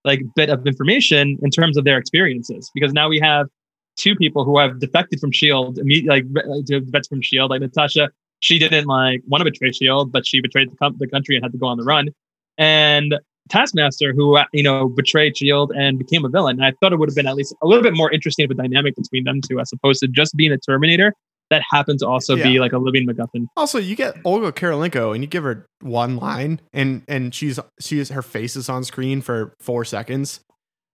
like bit of information in terms of their experiences, because now we have two people who have defected from Shield, like defected from Shield. Like Natasha, she didn't like want to betray Shield, but she betrayed the, com- the country and had to go on the run and Taskmaster, who uh, you know betrayed Shield and became a villain. And I thought it would have been at least a little bit more interesting of a dynamic between them two, as opposed to just being a Terminator that happened to also be like a living MacGuffin. Also, you get Olga Karolinko and you give her one line, and and she's she's her face is on screen for four seconds.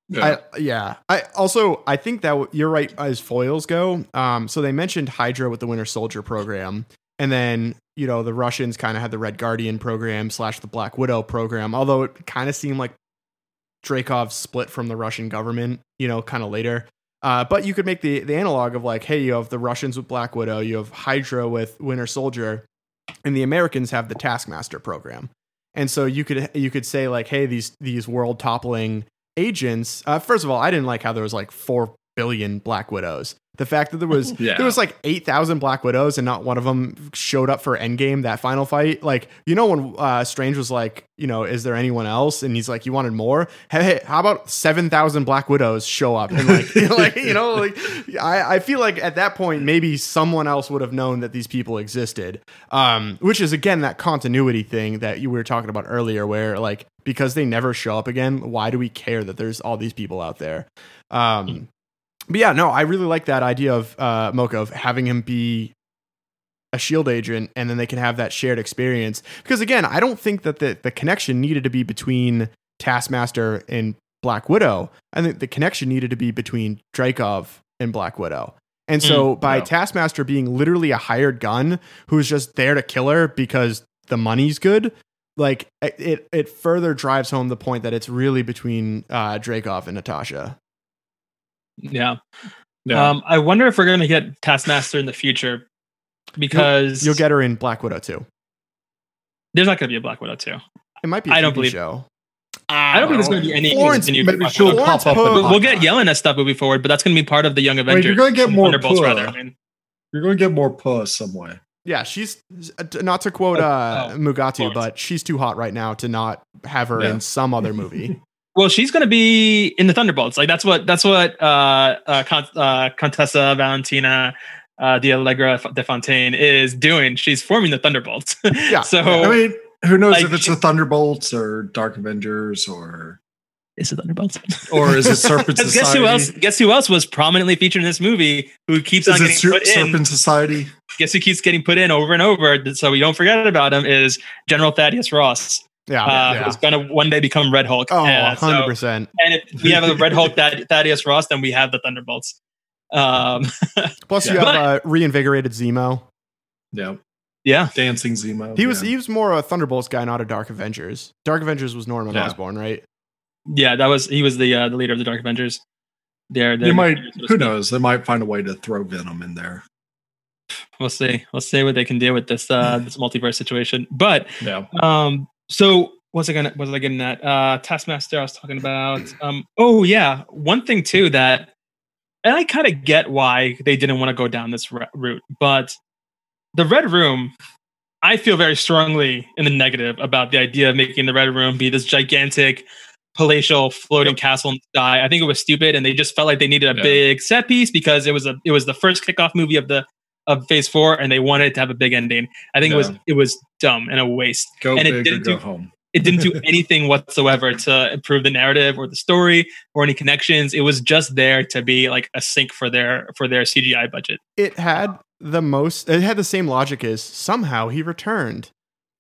Yeah. I, yeah. I also I think that w- you're right as foils go. Um, so they mentioned Hydra with the Winter Soldier program, and then you know the Russians kind of had the Red Guardian program slash the Black Widow program. Although it kind of seemed like Dreykov split from the Russian government, you know, kind of later. Uh, but you could make the the analog of like, hey, you have the Russians with Black Widow, you have Hydra with Winter Soldier, and the Americans have the Taskmaster program. And so you could you could say like, hey, these these world toppling agents. Uh, first of all, I didn't like how there was like four billion Black Widows. The fact that there was Yeah. there was like eight thousand Black Widows and not one of them showed up for Endgame that final fight. Like you know when uh, Strange was like, you know, is there anyone else? And he's like, you wanted more. Hey, hey how about seven thousand Black Widows show up and like, like you know, like I, I feel like at that point maybe someone else would have known that these people existed. Um, which is again that continuity thing that you were talking about earlier, where like because they never show up again, why do we care that there's all these people out there? Um, but yeah, no, I really like that idea of uh, Mocha of having him be a shield agent, and then they can have that shared experience. Because again, I don't think that the the connection needed to be between Taskmaster and Black Widow. I think the connection needed to be between Dreykov and Black Widow. And so by yeah. Taskmaster being literally a hired gun who's just there to kill her because the money's good, like it it further drives home the point that it's really between uh, Dreykov and Natasha. Yeah. Yeah. Um, I wonder if we're gonna get Taskmaster in the future because You'll get her in Black Widow too. there's not gonna be a Black Widow too. It might be. I I don't believe- show. I don't think there's gonna be any Florence- maybe Black she'll pop up. Poe- in We'll get Hawkeye. Yelena stuff moving forward, but that's gonna be part of the Young Wait, Avengers. you're going to get more Thunderbolts, Pua. rather. I mean. You're going to get more Pua some way. Yeah, she's not to quote Oh, uh, oh, Mugatu, Florence. but she's too hot right now to not have her Yeah. in some other movie. Well, she's going to be in the Thunderbolts. Like that's what that's what uh, uh, Con- uh, Contessa Valentina uh, de Allegra de Fontaine is doing. She's forming the Thunderbolts. Yeah. so I mean, who knows Like, if it's the Thunderbolts or Dark Avengers or is the Thunderbolts. or is it Serpent Society? Guess who else? Guess who else was prominently featured in this movie? Who keeps on Is it getting Ser- put in? Serpent Society? Guess who keeps getting put in over and over? So we don't forget about him. Is General Thaddeus Ross, Yeah, uh, yeah. who's going to one day become Red Hulk? Oh, Uh, so- 100%. and if we have a Red Hulk Thad- Thaddeus Ross, then we have the Thunderbolts. Um, Plus, you Yeah. have uh, reinvigorated Zemo. Yeah. yeah, Dancing Zemo. He was yeah. he was more a Thunderbolts guy, not a Dark Avengers. Dark Avengers was Norman Yeah. Osborn, right? yeah, that was he was the uh, the leader of the Dark Avengers. their. their They might. so Who knows? They might find a way to throw Venom in there. We'll see. We'll see what they can do with this uh, this multiverse situation. But Yeah. Um, so what's I gonna what was I getting at? Uh Taskmaster I was talking about. Um, oh yeah, one thing too that and I kind of get why they didn't want to go down this route, but the Red Room, I feel very strongly in the negative about the idea of making the Red Room be this gigantic palatial floating castle in the sky. I think it was stupid, and they just felt like they needed a Yeah. big set piece because it was a it was the first kickoff movie of the of Phase Four, and they wanted to have a big ending. I think it was it was dumb and a waste. Go And it big or didn't go do- home. It didn't do anything whatsoever to improve the narrative or the story or any connections. It was just there to be like a sink for their for their CGI budget. it had the most it had the same logic as somehow he returned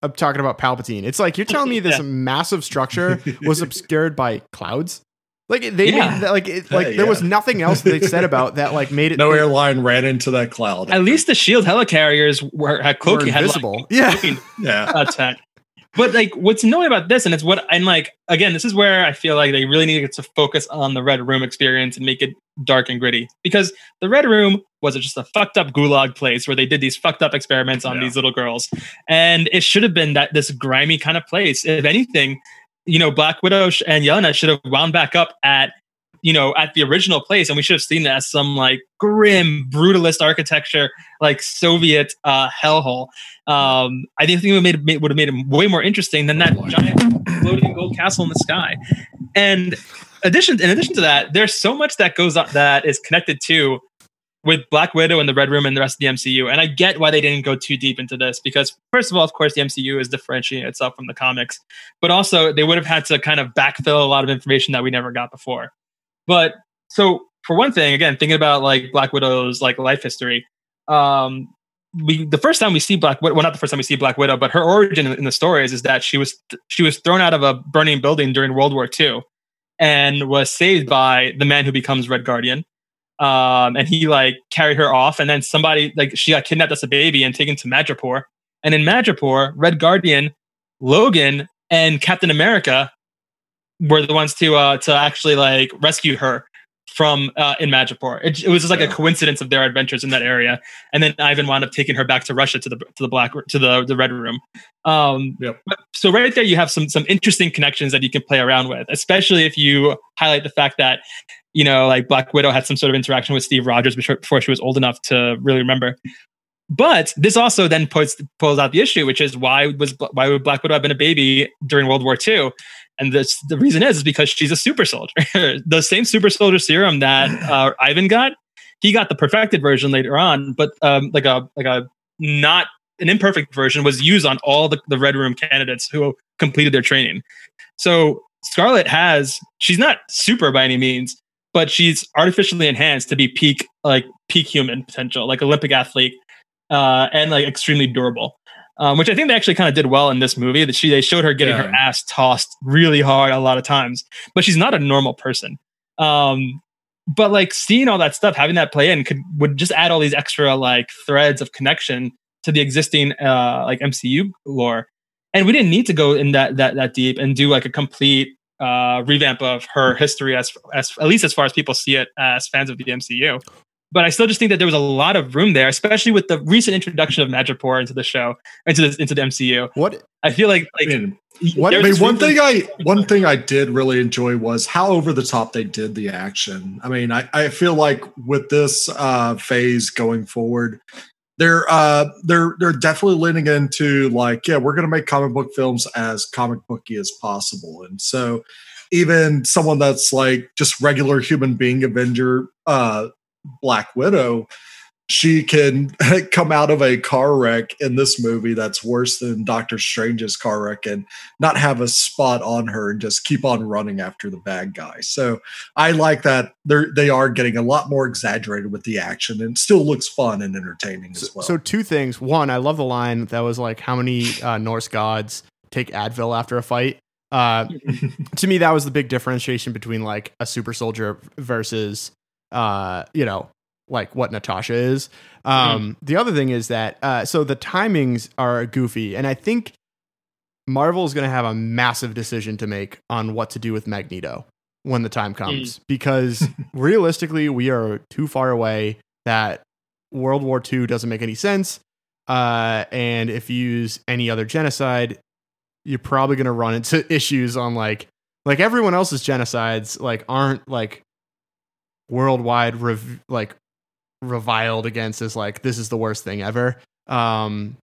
i'm talking about palpatine it's like you're telling me this Yeah. massive structure was obscured by clouds like they Yeah. made, like it, like Hey, there was nothing else they said about that like made it No they airline ran into that cloud. At least the shield helicarriers were had were cloaking had like, yeah cloaking Yeah. attack. But like, what's annoying about this, and it's what and like again, this is where I feel like they really need to focus on the Red Room experience and make it dark and gritty. Because the Red Room was just a fucked up gulag place where they did these fucked up experiments on Yeah. these little girls, and it should have been that this grimy kind of place. If anything, you know, Black Widow and Yelena should have wound back up at you know at the original place, and we should have seen it as some like grim, brutalist architecture, like Soviet uh, hellhole. Um, I think it would have made, would have made it way more interesting than that giant floating gold castle in the sky. And addition, in addition to that, there's so much that goes up that is connected to with Black Widow and the Red Room and the rest of the MCU. And I get why they didn't go too deep into this because, first of all, of course, the MCU is differentiating itself from the comics, but also they would have had to kind of backfill a lot of information that we never got before. But so, for one thing, again, thinking about like Black Widow's like life history, um, we the first time we see Black Widow, well, not the first time we see Black Widow, but her origin in the stories is that she was she was thrown out of a burning building during World War II, and was saved by the man who becomes Red Guardian. Um, and he like carried her off, and then somebody like she got kidnapped as a baby and taken to Madripoor. And in Madripoor, Red Guardian, Logan, and Captain America were the ones to uh to actually like rescue her from uh, in Madripoor. It, it was just like Yeah. a coincidence of their adventures in that area, and then Ivan wound up taking her back to Russia to the to the black to the the Red Room. Um, Yep. So right there, you have some some interesting connections that you can play around with, especially if you highlight the fact that you know like Black Widow had some sort of interaction with Steve Rogers before she was old enough to really remember. But this also then puts pulls out the issue, which is why was why would Black Widow have been a baby during World War II? And this, the reason is, is because she's a super soldier. the same super soldier serum that uh, Ivan got, he got the perfected version later on, but um, like a like a not an imperfect version was used on all the, the Red Room candidates who completed their training. So Scarlet has she's not super by any means, but she's artificially enhanced to be peak like peak human potential, like Olympic athlete, uh, and like extremely durable. Um, which I think they actually kind of did well in this movie. That she they showed her getting her ass tossed really hard a lot of times, but she's not a normal person. Um, but like seeing all that stuff, having that play in could would just add all these extra like threads of connection to the existing uh, like MCU lore, and we didn't need to go in that that that deep and do like a complete uh, revamp of her history as as at least as far as people see it as fans of the MCU. But I still just think that there was a lot of room there, especially with the recent introduction of Madripoor into the show, into the into the MCU. what I feel like I mean, What- I mean, one thing I one thing I did really enjoy was how over the top they did the action. I mean, I, I feel like with this uh, phase going forward, they're uh, they're they're definitely leaning into like, yeah, we're to make comic book films as comic booky as possible, and so even someone that's like just regular human being Avenger, uh, Black Widow, she can come out of a car wreck in this movie that's worse than Doctor Strange's car wreck and not have a spot on her and just keep on running after the bad guy. So I like that they're they are getting a lot more exaggerated with the action and still looks fun and entertaining so, as well. so two things one i love the line that was like how many uh, norse gods take advil after a fight uh, to me that was the big differentiation between like a super soldier versus uh you know like what natasha is. Um the other thing is that uh so the timings are goofy and i think marvel is going to have a massive decision to make on what to do with magneto when the time comes. Because realistically, we are too far away that World War II doesn't make any sense. Uh, and if you use any other genocide, you're probably going to run into issues on like like everyone else's genocides like aren't like worldwide rev- like reviled against as like this is the worst thing ever. Um,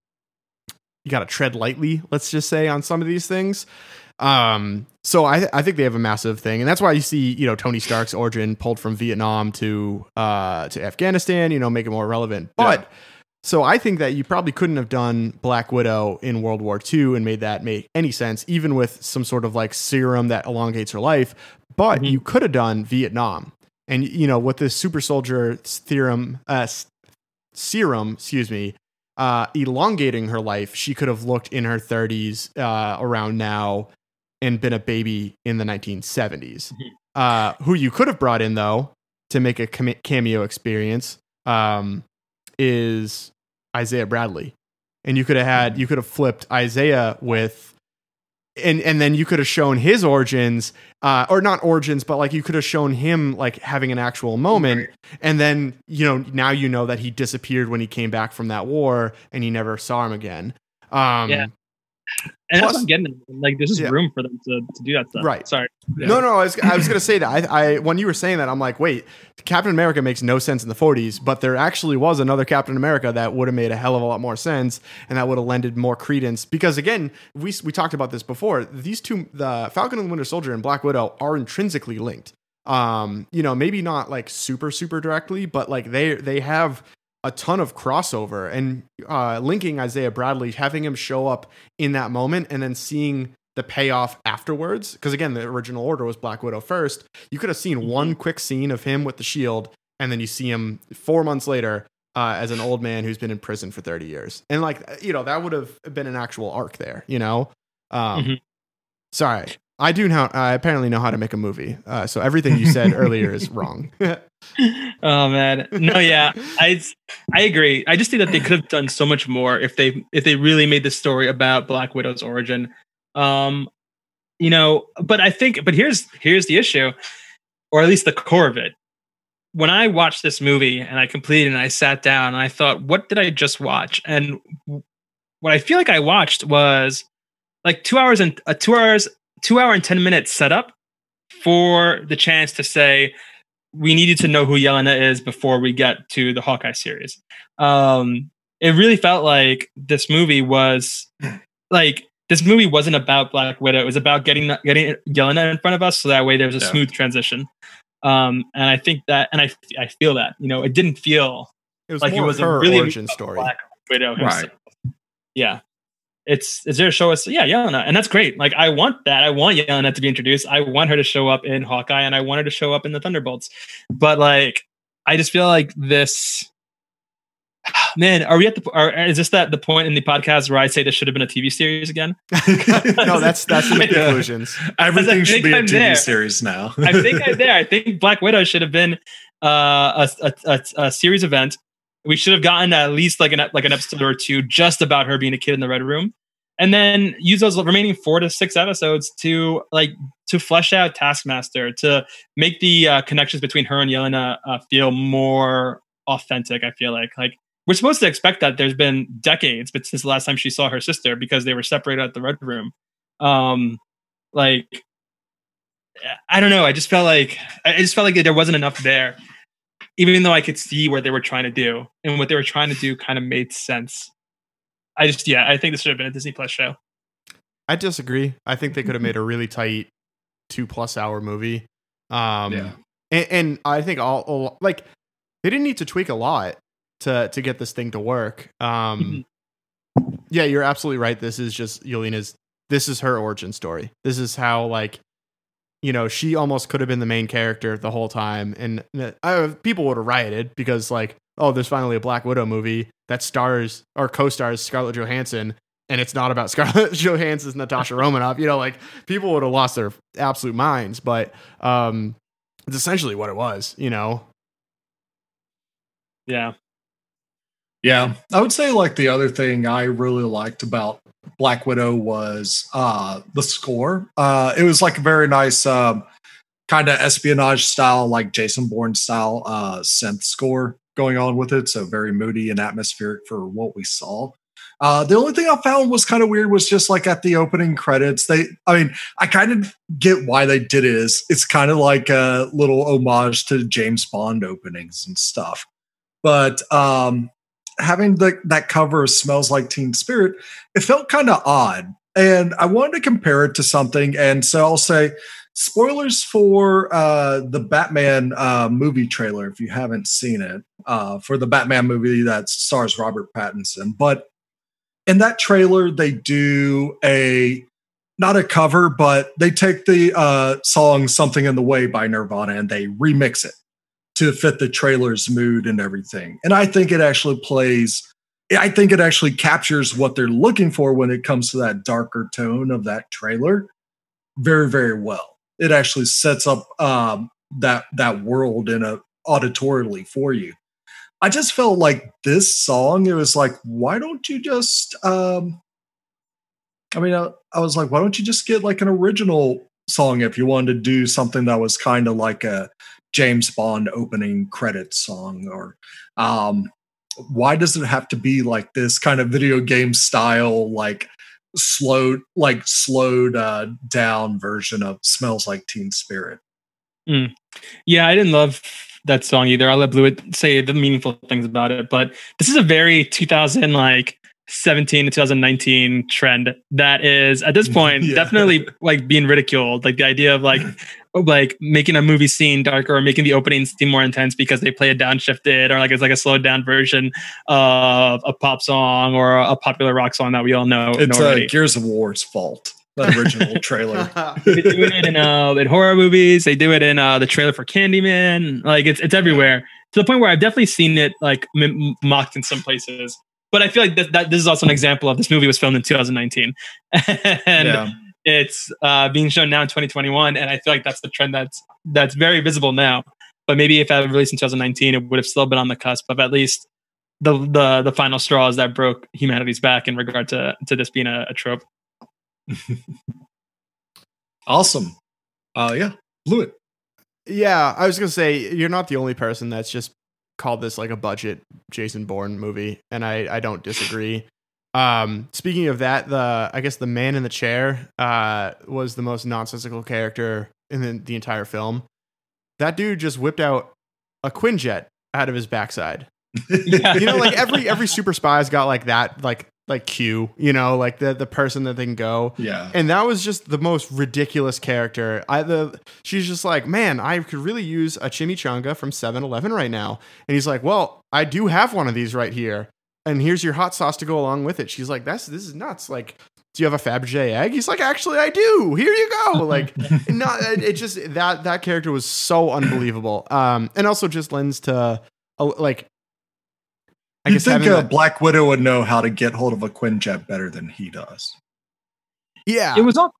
you got to tread lightly, let's just say, on some of these things. Um, so I I think they have a massive thing, and that's why you see you know Tony Stark's origin pulled from Vietnam to uh to Afghanistan, you know, make it more relevant. But Yeah. so I think that you probably couldn't have done Black Widow in World War II and made that make any sense, even with some sort of like serum that elongates her life. But Mhm. you could have done Vietnam, and you know with the super soldier theorem, uh, serum, excuse me, uh, elongating her life, she could have looked in her 30s uh, around now and been a baby in the 1970s. Mhm. Uh, who you could have brought in though to make a cameo experience um, is Isaiah Bradley, and you could have had you could have flipped Isaiah with. And, and then you could have shown his origins, uh, or not origins, but like you could have shown him like having an actual moment, and then you know now you know that he disappeared when he came back from that war, and you never saw him again. Um, Yeah. And that's Plus- what I'm getting. at. Like, there's just Yeah. room for them to, to do that stuff. Right. Sorry. Yeah. No, no, I was, I was going to say that. I, I, when you were saying that, I'm like, wait, Captain America makes no sense in the 40s, but there actually was another Captain America that would have made a hell of a lot more sense and that would have lended more credence. Because again, we, we talked about this before. These two, the Falcon and the Winter Soldier and Black Widow, are intrinsically linked. Um, you know, maybe not like super, super directly, but like they, they have a ton of crossover and uh, linking Isaiah Bradley, having him show up in that moment and then seeing the payoff afterwards. Because again, the original order was Black Widow first. You could have seen one quick scene of him with the shield, and then you see him four months later uh, as an old man who's been in prison for 30 years. And like, you know, that would have been an actual arc there, you know? Um, Mhm. Sorry. I do know. I apparently know how to make a movie. Uh, so everything you said earlier is wrong. oh man no yeah i i agree i just think that they could have done so much more if they if they really made the story about black widow's origin um you know but i think but here's here's the issue or at least the core of it when i watched this movie and i completed and i sat down and i thought what did i just watch and what i feel like i watched was like two hours and a two hours two hour and 10 minutes setup for the chance to say we needed to know who Yelena is before we get to the Hawkeye series. Um, it really felt like this movie was like this movie wasn't about Black Widow. It was about getting getting Yelena in front of us, so that way there was a Yeah. smooth transition. Um, and I think that, and I I feel that you know it didn't feel It was like it was her a really origin story. Black Widow Right. Yeah. It's is there to show us yeah Yelena and that's great like I want that I want Yelena to be introduced I want her to show up in Hawkeye and I want her to show up in the Thunderbolts but like I just feel like this man are we at the are, is this that the point in the podcast where I say this should have been a TV series again no, that's that's the Yeah. conclusions. Everything should be a I'm TV there. series now. I think I'm there. I think Black Widow should have been uh, a, a, a, a series event. We should have gotten at least like an like an episode or two just about her being a kid in the red room, and then use those remaining four to six episodes to like to flesh out Taskmaster to make the uh, connections between her and Yelena uh, feel more authentic. I feel like like we're supposed to expect that. There's been decades, but since the last time she saw her sister because they were separated at the red room. Um, like I don't know. I just felt like I just felt like there wasn't enough there, even though I could see what they were trying to do and what they were trying to do kind of made sense. I just yeah, I think this should have been a Disney Plus show. I disagree. I think they could have made a really tight two plus hour movie. Um, Yeah. and, and I think all, all like they didn't need to tweak a lot to to get this thing to work. Um, yeah, you're absolutely right. This is just Yelena's. This is her origin story. This is how like you know she almost could have been the main character the whole time, and uh, people would have rioted because like oh, there's finally a Black Widow movie that stars or co-stars Scarlett Johansson. And it's not about Scarlett Johansson's Natasha Romanoff. You know, like people would have lost their absolute minds. But um, it's essentially what it was. You know, Yeah, Yeah, I would say like the other thing I really liked about Black Widow was uh the score. Uh it was like a very nice um kind of espionage style, like Jason Bourne style uh, synth score going on with it. So very moody and atmospheric for what we saw. Uh, the only thing I found was kind of weird was just like at the opening credits. They, I mean, I kind of get why they did it. Is it's kind of like a little homage to James Bond openings and stuff. But um, having the, that cover smells like Teen Spirit, it felt kind of odd. And I wanted to compare it to something. And so I'll say spoilers for uh, the Batman uh, movie trailer if you haven't seen it uh, for the Batman movie that stars Robert Pattinson. But in that trailer, they do a not a cover, but they take the uh, song "Something in the Way" by Nirvana and they remix it to fit the trailer's mood and everything. And I think it actually plays. I think it actually captures what they're looking for when it comes to that darker tone of that trailer very, very well. It actually sets up um, that that world in a auditorily for you. I just felt like this song, it was like, why don't you just, um, I mean, I, I was like, why don't you just get like an original song if you wanted to do something that was kind of like a James Bond opening credits song or, um, why does it have to be like this kind of video game style, like slowed, like slowed uh, down version of "Smells Like Teen Spirit"? Mm. Yeah, I didn't love that song either. I'll let Blewett say the meaningful things about it. But this is a very 2000 like 17 to 2019 trend that is at this point yeah. definitely like being ridiculed. Like the idea of like like making a movie scene darker or making the opening seem more intense because they play a downshifted or like it's like a slowed down version of a pop song or a popular rock song that we all know. It's uh, Gears of War's fault that original trailer. they do it in, uh, in horror movies. They do it in uh, the trailer for Candyman. Like it's it's everywhere to the point where I've definitely seen it like m- mocked in some places. But I feel like that, that this is also an example of this movie was filmed in 2019, and yeah. it's uh, being shown now in 2021. And I feel like that's the trend that's that's very visible now. But maybe if I had released in 2019, it would have still been on the cusp of at least the the the final straws that broke humanity's back in regard to to this being a, a trope. awesome. Uh, yeah, Blewett. Yeah, I was gonna say you're not the only person that's just called this like a budget Jason Bourne movie, and I I don't disagree. Um, speaking of that, the I guess the man in the chair uh, was the most nonsensical character in the, the entire film. That dude just whipped out a Quinjet out of his backside. yeah. You know, like every every super spy's got like that like like Q, you know, like the the person that they can go. Yeah. And that was just the most ridiculous character. I the she's just like, man, I could really use a chimichanga from 7-Eleven right now. And he's like, well, I do have one of these right here. And here's your hot sauce to go along with it. She's like, that's this is nuts. Like, do you have a Fabergé egg? He's like, actually, I do. Here you go. Like, not it just that that character was so unbelievable. Um, and also just lends to uh, like I you think a that, Black Widow would know how to get hold of a Quinjet better than he does? Yeah, it was all.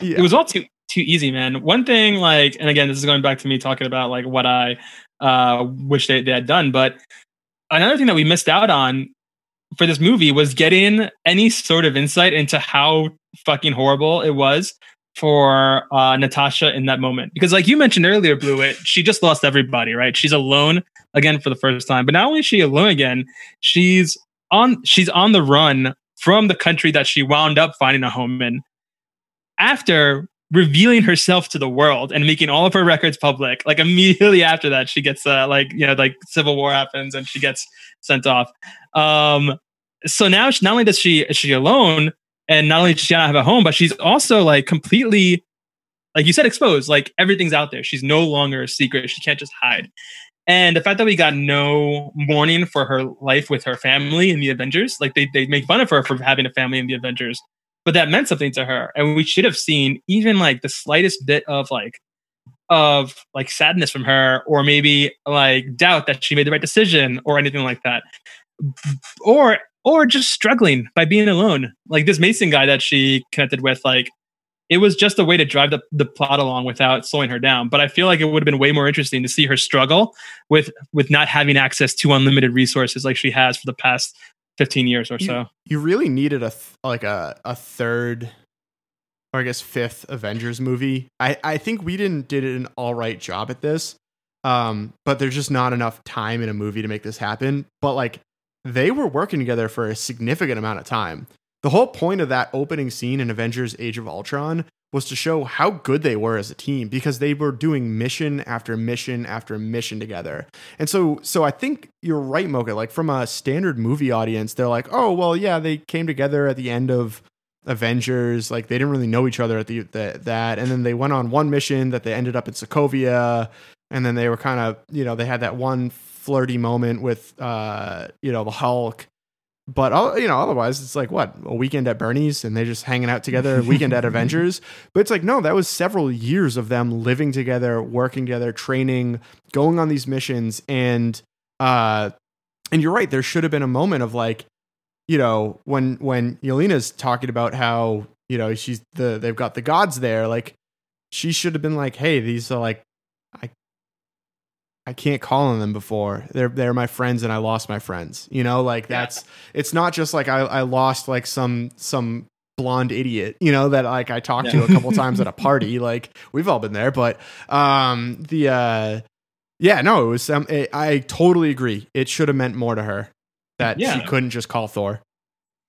Yeah. It was all too too easy, man. One thing, like, and again, this is going back to me talking about like what I uh, wish they, they had done, but another thing that we missed out on for this movie was getting any sort of insight into how fucking horrible it was for uh, Natasha in that moment. Because, like you mentioned earlier, Blewett, she just lost everybody, right? She's alone again for the first time. But not only is she alone again, she's on she's on the run from the country that she wound up finding a home in after revealing herself to the world and making all of her records public. Like immediately after that she gets uh, like you know like civil war happens and she gets sent off. Um so now she, not only does she is she alone and not only does she not have a home but she's also like completely like you said exposed. Like everything's out there. She's no longer a secret. She can't just hide and the fact that we got no mourning for her life with her family in the Avengers, like they, they make fun of her for having a family in the Avengers, but that meant something to her. And we should have seen even like the slightest bit of like, of like sadness from her, or maybe like doubt that she made the right decision or anything like that. Or, or just struggling by being alone. Like this Mason guy that she connected with, like it was just a way to drive the, the plot along without slowing her down. But I feel like it would have been way more interesting to see her struggle with with not having access to unlimited resources like she has for the past 15 years or you, so. You really needed a th- like a a third or I guess fifth Avengers movie. I I think we didn't did an all right job at this. Um, but there's just not enough time in a movie to make this happen. But like they were working together for a significant amount of time. The whole point of that opening scene in Avengers Age of Ultron was to show how good they were as a team because they were doing mission after mission after mission together. And so so I think you're right Mocha. Like from a standard movie audience they're like, "Oh, well, yeah, they came together at the end of Avengers, like they didn't really know each other at the, the that. And then they went on one mission that they ended up in Sokovia. And then they were kind of, you know, they had that one flirty moment with uh, you know, the Hulk but you know otherwise it's like what a weekend at bernie's and they're just hanging out together a weekend at avengers? But it's like no that was several years of them living together working together training going on these missions. And uh and you're right there should have been a moment of like you know when when yelena's talking about how you know she's the they've got the gods there like she should have been like hey these are like i I can't call on them before. They're they're my friends and I lost my friends. You know, like that's yeah. it's not just like I, I lost like some some blonde idiot, you know, that like I talked yeah. to a couple times at a party. Like we've all been there, but um the uh yeah, no, it was um, it, I totally agree. It should have meant more to her that yeah. she couldn't just call Thor.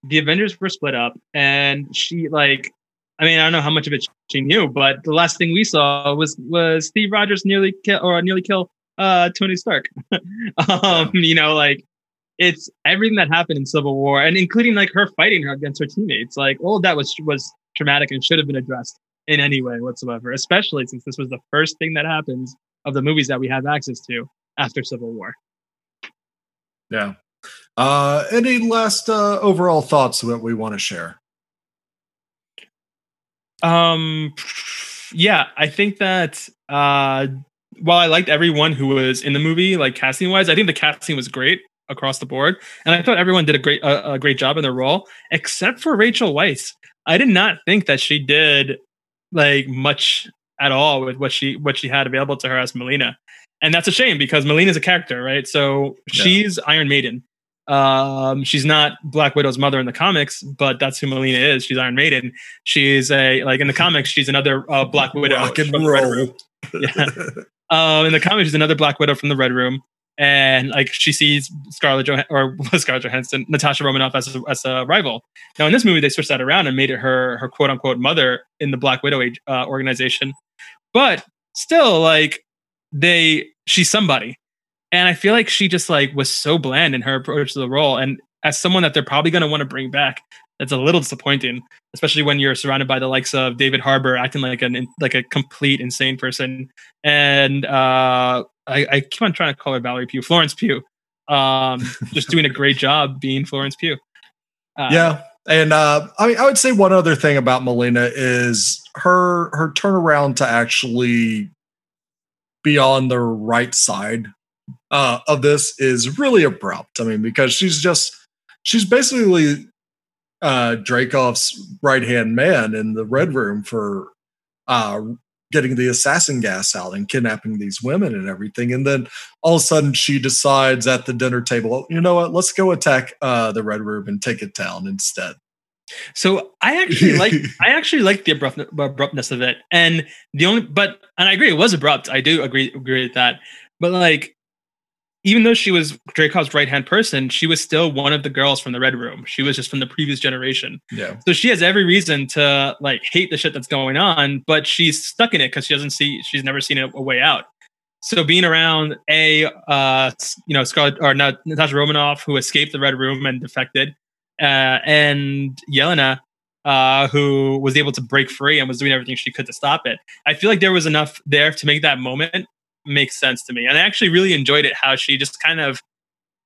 The Avengers were split up and she like I mean, I don't know how much of it she knew, but the last thing we saw was was Steve Rogers nearly kill or nearly kill uh, Tony Stark. um, you know, like it's everything that happened in Civil War, and including like her fighting her against her teammates. Like all of that was was traumatic and should have been addressed in any way whatsoever. Especially since this was the first thing that happens of the movies that we have access to after Civil War. Yeah. Uh, any last uh, overall thoughts that we want to share? Um, yeah, I think that uh, while I liked everyone who was in the movie, like casting wise, I think the casting was great across the board, and I thought everyone did a great a, a great job in their role, except for Rachel Weisz. I did not think that she did like much at all with what she what she had available to her as Melina, and that's a shame because Melina's a character, right? So yeah. she's Iron Maiden. Um, she's not Black Widow's mother in the comics, but that's who Melina is. She's Iron Maiden. She's a like in the comics, she's another uh, Black Widow. Rock and roll. Yeah. Um, in the comics, she's another Black Widow from the Red Room, and like she sees Scarlett or Scarlett Johansson, Natasha Romanoff as a, as a rival. Now in this movie, they switched that around and made it her her quote unquote mother in the Black Widow uh, organization, but still like they she's somebody, and I feel like she just like was so bland in her approach to the role, and as someone that they're probably going to want to bring back that's a little disappointing, especially when you're surrounded by the likes of David Harbour acting like an like a complete insane person, and uh, I, I keep on trying to call her Valerie Pugh, Florence Pugh, um, just doing a great job being Florence Pugh. Uh, yeah, and uh, I mean, I would say one other thing about Melina is her her turnaround to actually be on the right side uh, of this is really abrupt. I mean, because she's just she's basically uh, Dreykov's right hand man in the Red Room for uh, getting the assassin gas out and kidnapping these women and everything. And then all of a sudden she decides at the dinner table, you know what, let's go attack uh, the Red Room and take it down instead. So I actually like I actually like the abrupt, abruptness of it, and the only but and I agree it was abrupt. I do agree agree with that. But like even though she was Dreykov's right hand person, she was still one of the girls from the Red Room. She was just from the previous generation. Yeah. So she has every reason to like hate the shit that's going on, but she's stuck in it because she doesn't see, she's never seen a, a way out. So being around a, uh, you know, Scarlett or not Natasha Romanoff, who escaped the Red Room and defected, uh, and Yelena, uh, who was able to break free and was doing everything she could to stop it. I feel like there was enough there to make that moment makes sense to me. And I actually really enjoyed it how she just kind of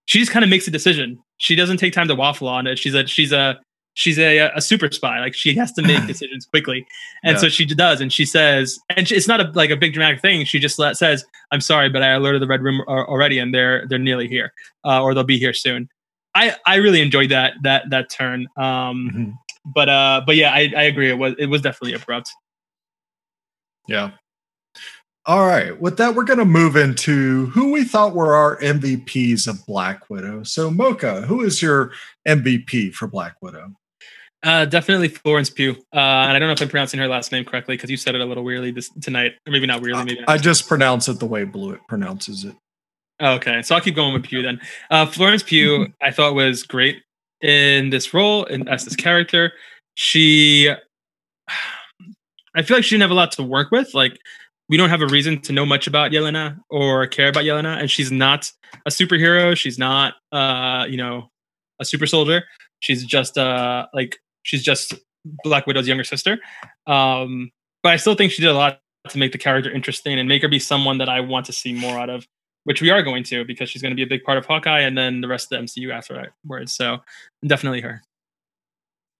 she just kind of makes a decision. She doesn't take time to waffle on it. She's a she's a she's a, a super spy. Like she has to make decisions quickly, and yeah. so she does. And she says, and she, it's not a, like a big dramatic thing. She just let, says, "I'm sorry, but I alerted the red room already, and they're they're nearly here, uh, or they'll be here soon." I I really enjoyed that that that turn. Um, mm-hmm. But uh, but yeah, I I agree. It was it was definitely abrupt. Yeah, all right. With that, we're going to move into who we thought were our MVPs of Black Widow. So, Mocha, who is your MVP for Black Widow? Uh, definitely Florence Pugh. Uh, and I don't know if I'm pronouncing her last name correctly because you said it a little weirdly this tonight, or maybe not weirdly. Maybe I just pronounce it the way Blewett pronounces it. Okay, so I'll keep going with Pugh then. Uh, Florence Pugh, I thought was great in this role and as this character. She, I feel like she didn't have a lot to work with. Like we don't have a reason to know much about Yelena or care about Yelena, and she's not a superhero. She's not, uh, you know, a super soldier. She's just uh, like she's just Black Widow's younger sister. Um, but I still think she did a lot to make the character interesting and make her be someone that I want to see more out of, which we are going to because she's going to be a big part of Hawkeye and then the rest of the MCU afterwards. So definitely her.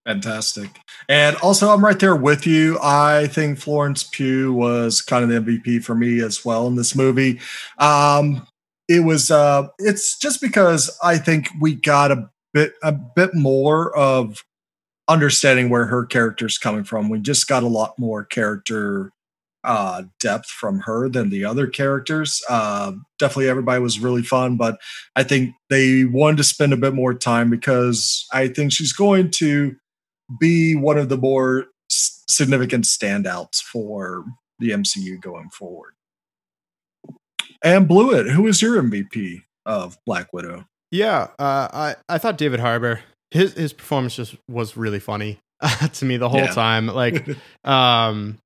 Fantastic. And also, I'm right there with you. I think Florence Pugh was kind of the MVP for me as well in this movie. Um, it was, uh, it's just because I think we got a bit, a bit more of understanding where her character's coming from. We just got a lot more character uh, depth from her than the other characters. Uh, definitely, everybody was really fun, but I think they wanted to spend a bit more time because I think she's going to be one of the more s- significant standouts for the MCU going forward. And Blewett, who is your MVP of Black Widow? Yeah, uh, I I thought David Harbour his his performance just was really funny to me the whole Yeah. time. Like, um,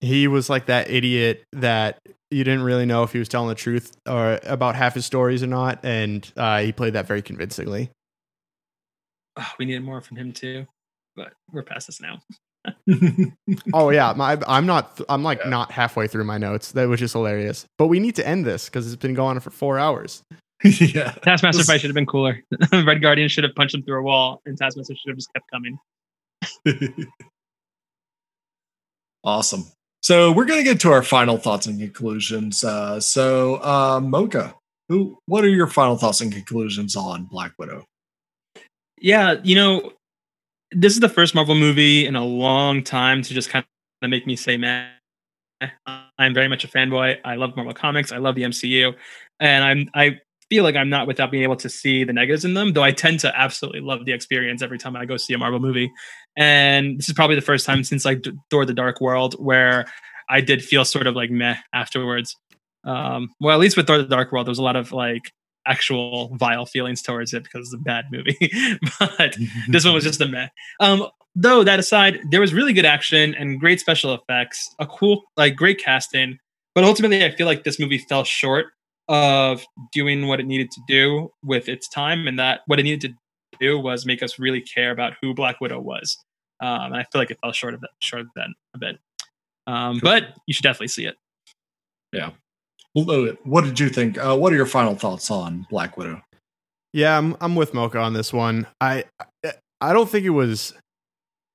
he was like that idiot that you didn't really know if he was telling the truth or about half his stories or not, and uh, he played that very convincingly. Oh, we needed more from him too, but we're past this now. Oh yeah, my, I'm not. I'm like Yeah. not halfway through my notes. That was just hilarious. But we need to end this because it's been going on for four hours. yeah. Taskmaster This- fight should have been cooler. Red Guardian should have punched him through a wall, and Taskmaster should have just kept coming. awesome. So we're going to get to our final thoughts and conclusions. Uh, so, uh, Mocha, who? What are your final thoughts and conclusions on Black Widow? Yeah, you know, this is the first Marvel movie in a long time to just kind of make me say, "Man, I'm very much a fanboy. I love Marvel comics. I love the MCU, and I'm I feel like I'm not without being able to see the negatives in them. Though I tend to absolutely love the experience every time I go see a Marvel movie. And this is probably the first time since like Thor: The Dark World where I did feel sort of like meh afterwards. Um, well, at least with Thor: The Dark World, there was a lot of like actual vile feelings towards it because it's a bad movie. but this one was just a meh. Um, though that aside, there was really good action and great special effects, a cool, like great casting. But ultimately, I feel like this movie fell short of doing what it needed to do with its time, and that what it needed to do was make us really care about who Black Widow was. Um, and I feel like it fell short of that, short of that a bit. Um, but you should definitely see it. Blewett, what did you think? Uh, what are your final thoughts on Black Widow? Yeah, I'm I'm with Mocha on this one. I I don't think it was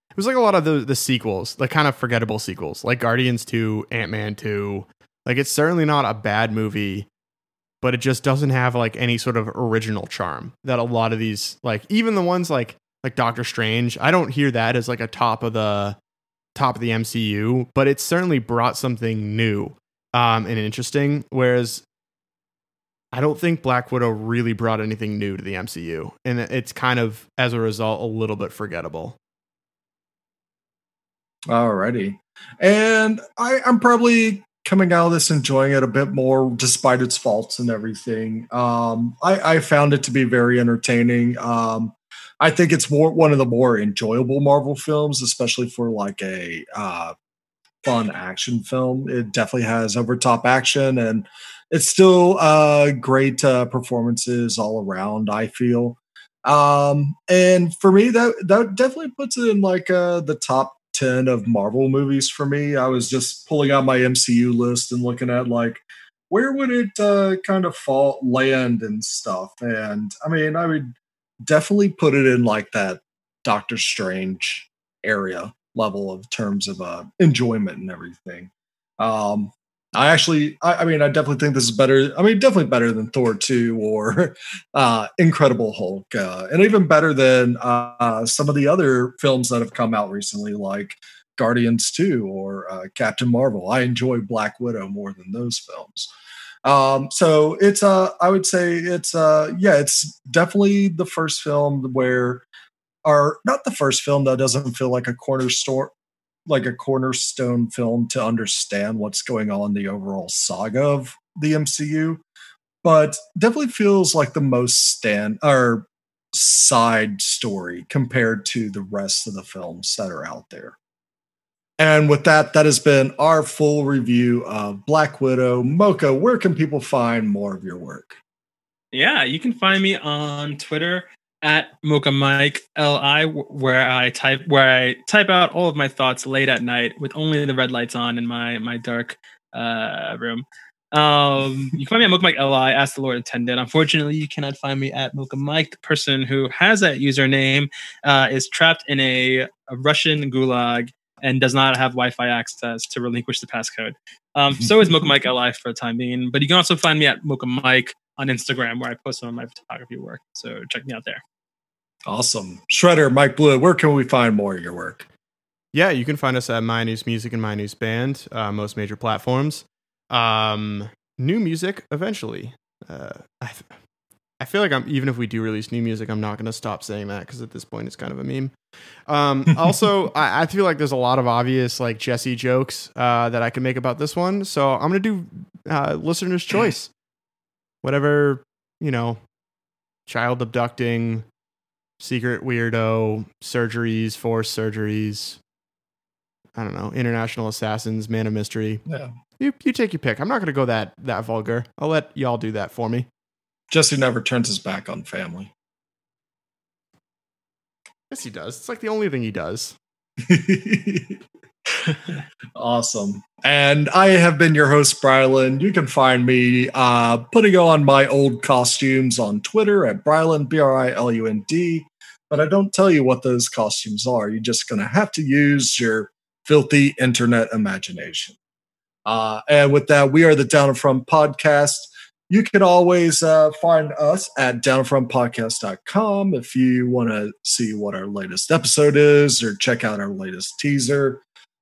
it was like a lot of the the sequels, the kind of forgettable sequels, like Guardians 2, Ant-Man 2. Like it's certainly not a bad movie, but it just doesn't have like any sort of original charm that a lot of these like even the ones like like Doctor Strange, I don't hear that as like a top of the top of the MCU, but it certainly brought something new um and interesting whereas I don't think Black Widow really brought anything new to the MCU, and it's kind of as a result a little bit forgettable. Alrighty. And I, I'm probably coming out of this enjoying it a bit more despite its faults and everything. Um, I, I found it to be very entertaining. Um, I think it's more one of the more enjoyable Marvel films, especially for like a uh, fun action film. It definitely has over top action and it's still uh, great uh, performances all around, I feel. Um, and for me, that that definitely puts it in like uh, the top 10 of Marvel movies for me. I was just pulling out my MCU list and looking at like where would it uh, kind of fall land and stuff. And I mean, I would definitely put it in like that Doctor Strange area level of terms of uh, enjoyment and everything. Um, I actually, I, I mean, I definitely think this is better. I mean, definitely better than Thor 2 or uh, Incredible Hulk, uh, and even better than uh, some of the other films that have come out recently, like Guardians 2 or uh, Captain Marvel. I enjoy Black Widow more than those films. Um, so it's, uh, I would say it's, uh, yeah, it's definitely the first film where are not the first film that doesn't feel like a cornerstone like a cornerstone film to understand what's going on the overall saga of the MCU, but definitely feels like the most stand or side story compared to the rest of the films that are out there. And with that, that has been our full review of Black Widow. Mocha, where can people find more of your work? Yeah, you can find me on Twitter at Mocha Mike Li, where I type where I type out all of my thoughts late at night with only the red lights on in my my dark uh, room. Um, you can find me at Mocha Mike Li. Ask the Lord intended. Unfortunately, you cannot find me at Mocha Mike. The person who has that username uh, is trapped in a, a Russian gulag and does not have Wi-Fi access to relinquish the passcode. Um, so is Mocha Mike Li for the time being. But you can also find me at Mocha Mike on Instagram where I post some of my photography work. So check me out there. Awesome. Shredder, Mike Blue, where can we find more of your work? Yeah, you can find us at My News Music and My News Band, uh, most major platforms. Um, new music eventually. Uh, I, I feel like I'm even if we do release new music, I'm not going to stop saying that because at this point it's kind of a meme. Um, also, I, I, feel like there's a lot of obvious like Jesse jokes uh, that I can make about this one, so I'm going to do uh, listener's choice. Whatever you know, child abducting, secret weirdo, surgeries, forced surgeries. I don't know, international assassins, man of mystery. Yeah, you you take your pick. I'm not going to go that that vulgar. I'll let y'all do that for me. Jesse never turns his back on family. Yes, he does. It's like the only thing he does. awesome. And I have been your host, Brilund. You can find me uh, putting on my old costumes on Twitter at Brilund, B R I L U N D. But I don't tell you what those costumes are. You're just going to have to use your filthy internet imagination. Uh, and with that, we are the Down and From podcast. You can always uh, find us at downfrompodcast.com if you want to see what our latest episode is or check out our latest teaser.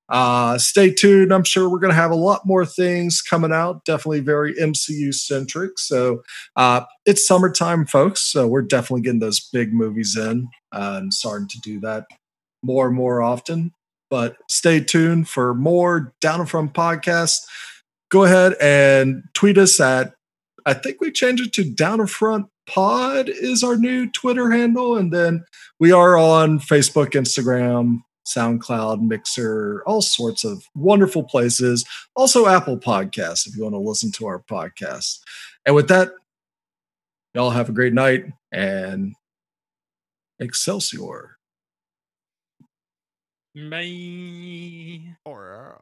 Uh, stay tuned. I'm sure we're going to have a lot more things coming out. Definitely very MCU centric. So uh, it's summertime, folks. So we're definitely getting those big movies in uh, and starting to do that more and more often. But stay tuned for more Down and From podcast. Go ahead and tweet us at I think we changed it to Down and Front Pod is our new Twitter handle, and then we are on Facebook, Instagram, SoundCloud, Mixer, all sorts of wonderful places. Also, Apple Podcasts if you want to listen to our podcast. And with that, y'all have a great night and Excelsior. Bye. Or.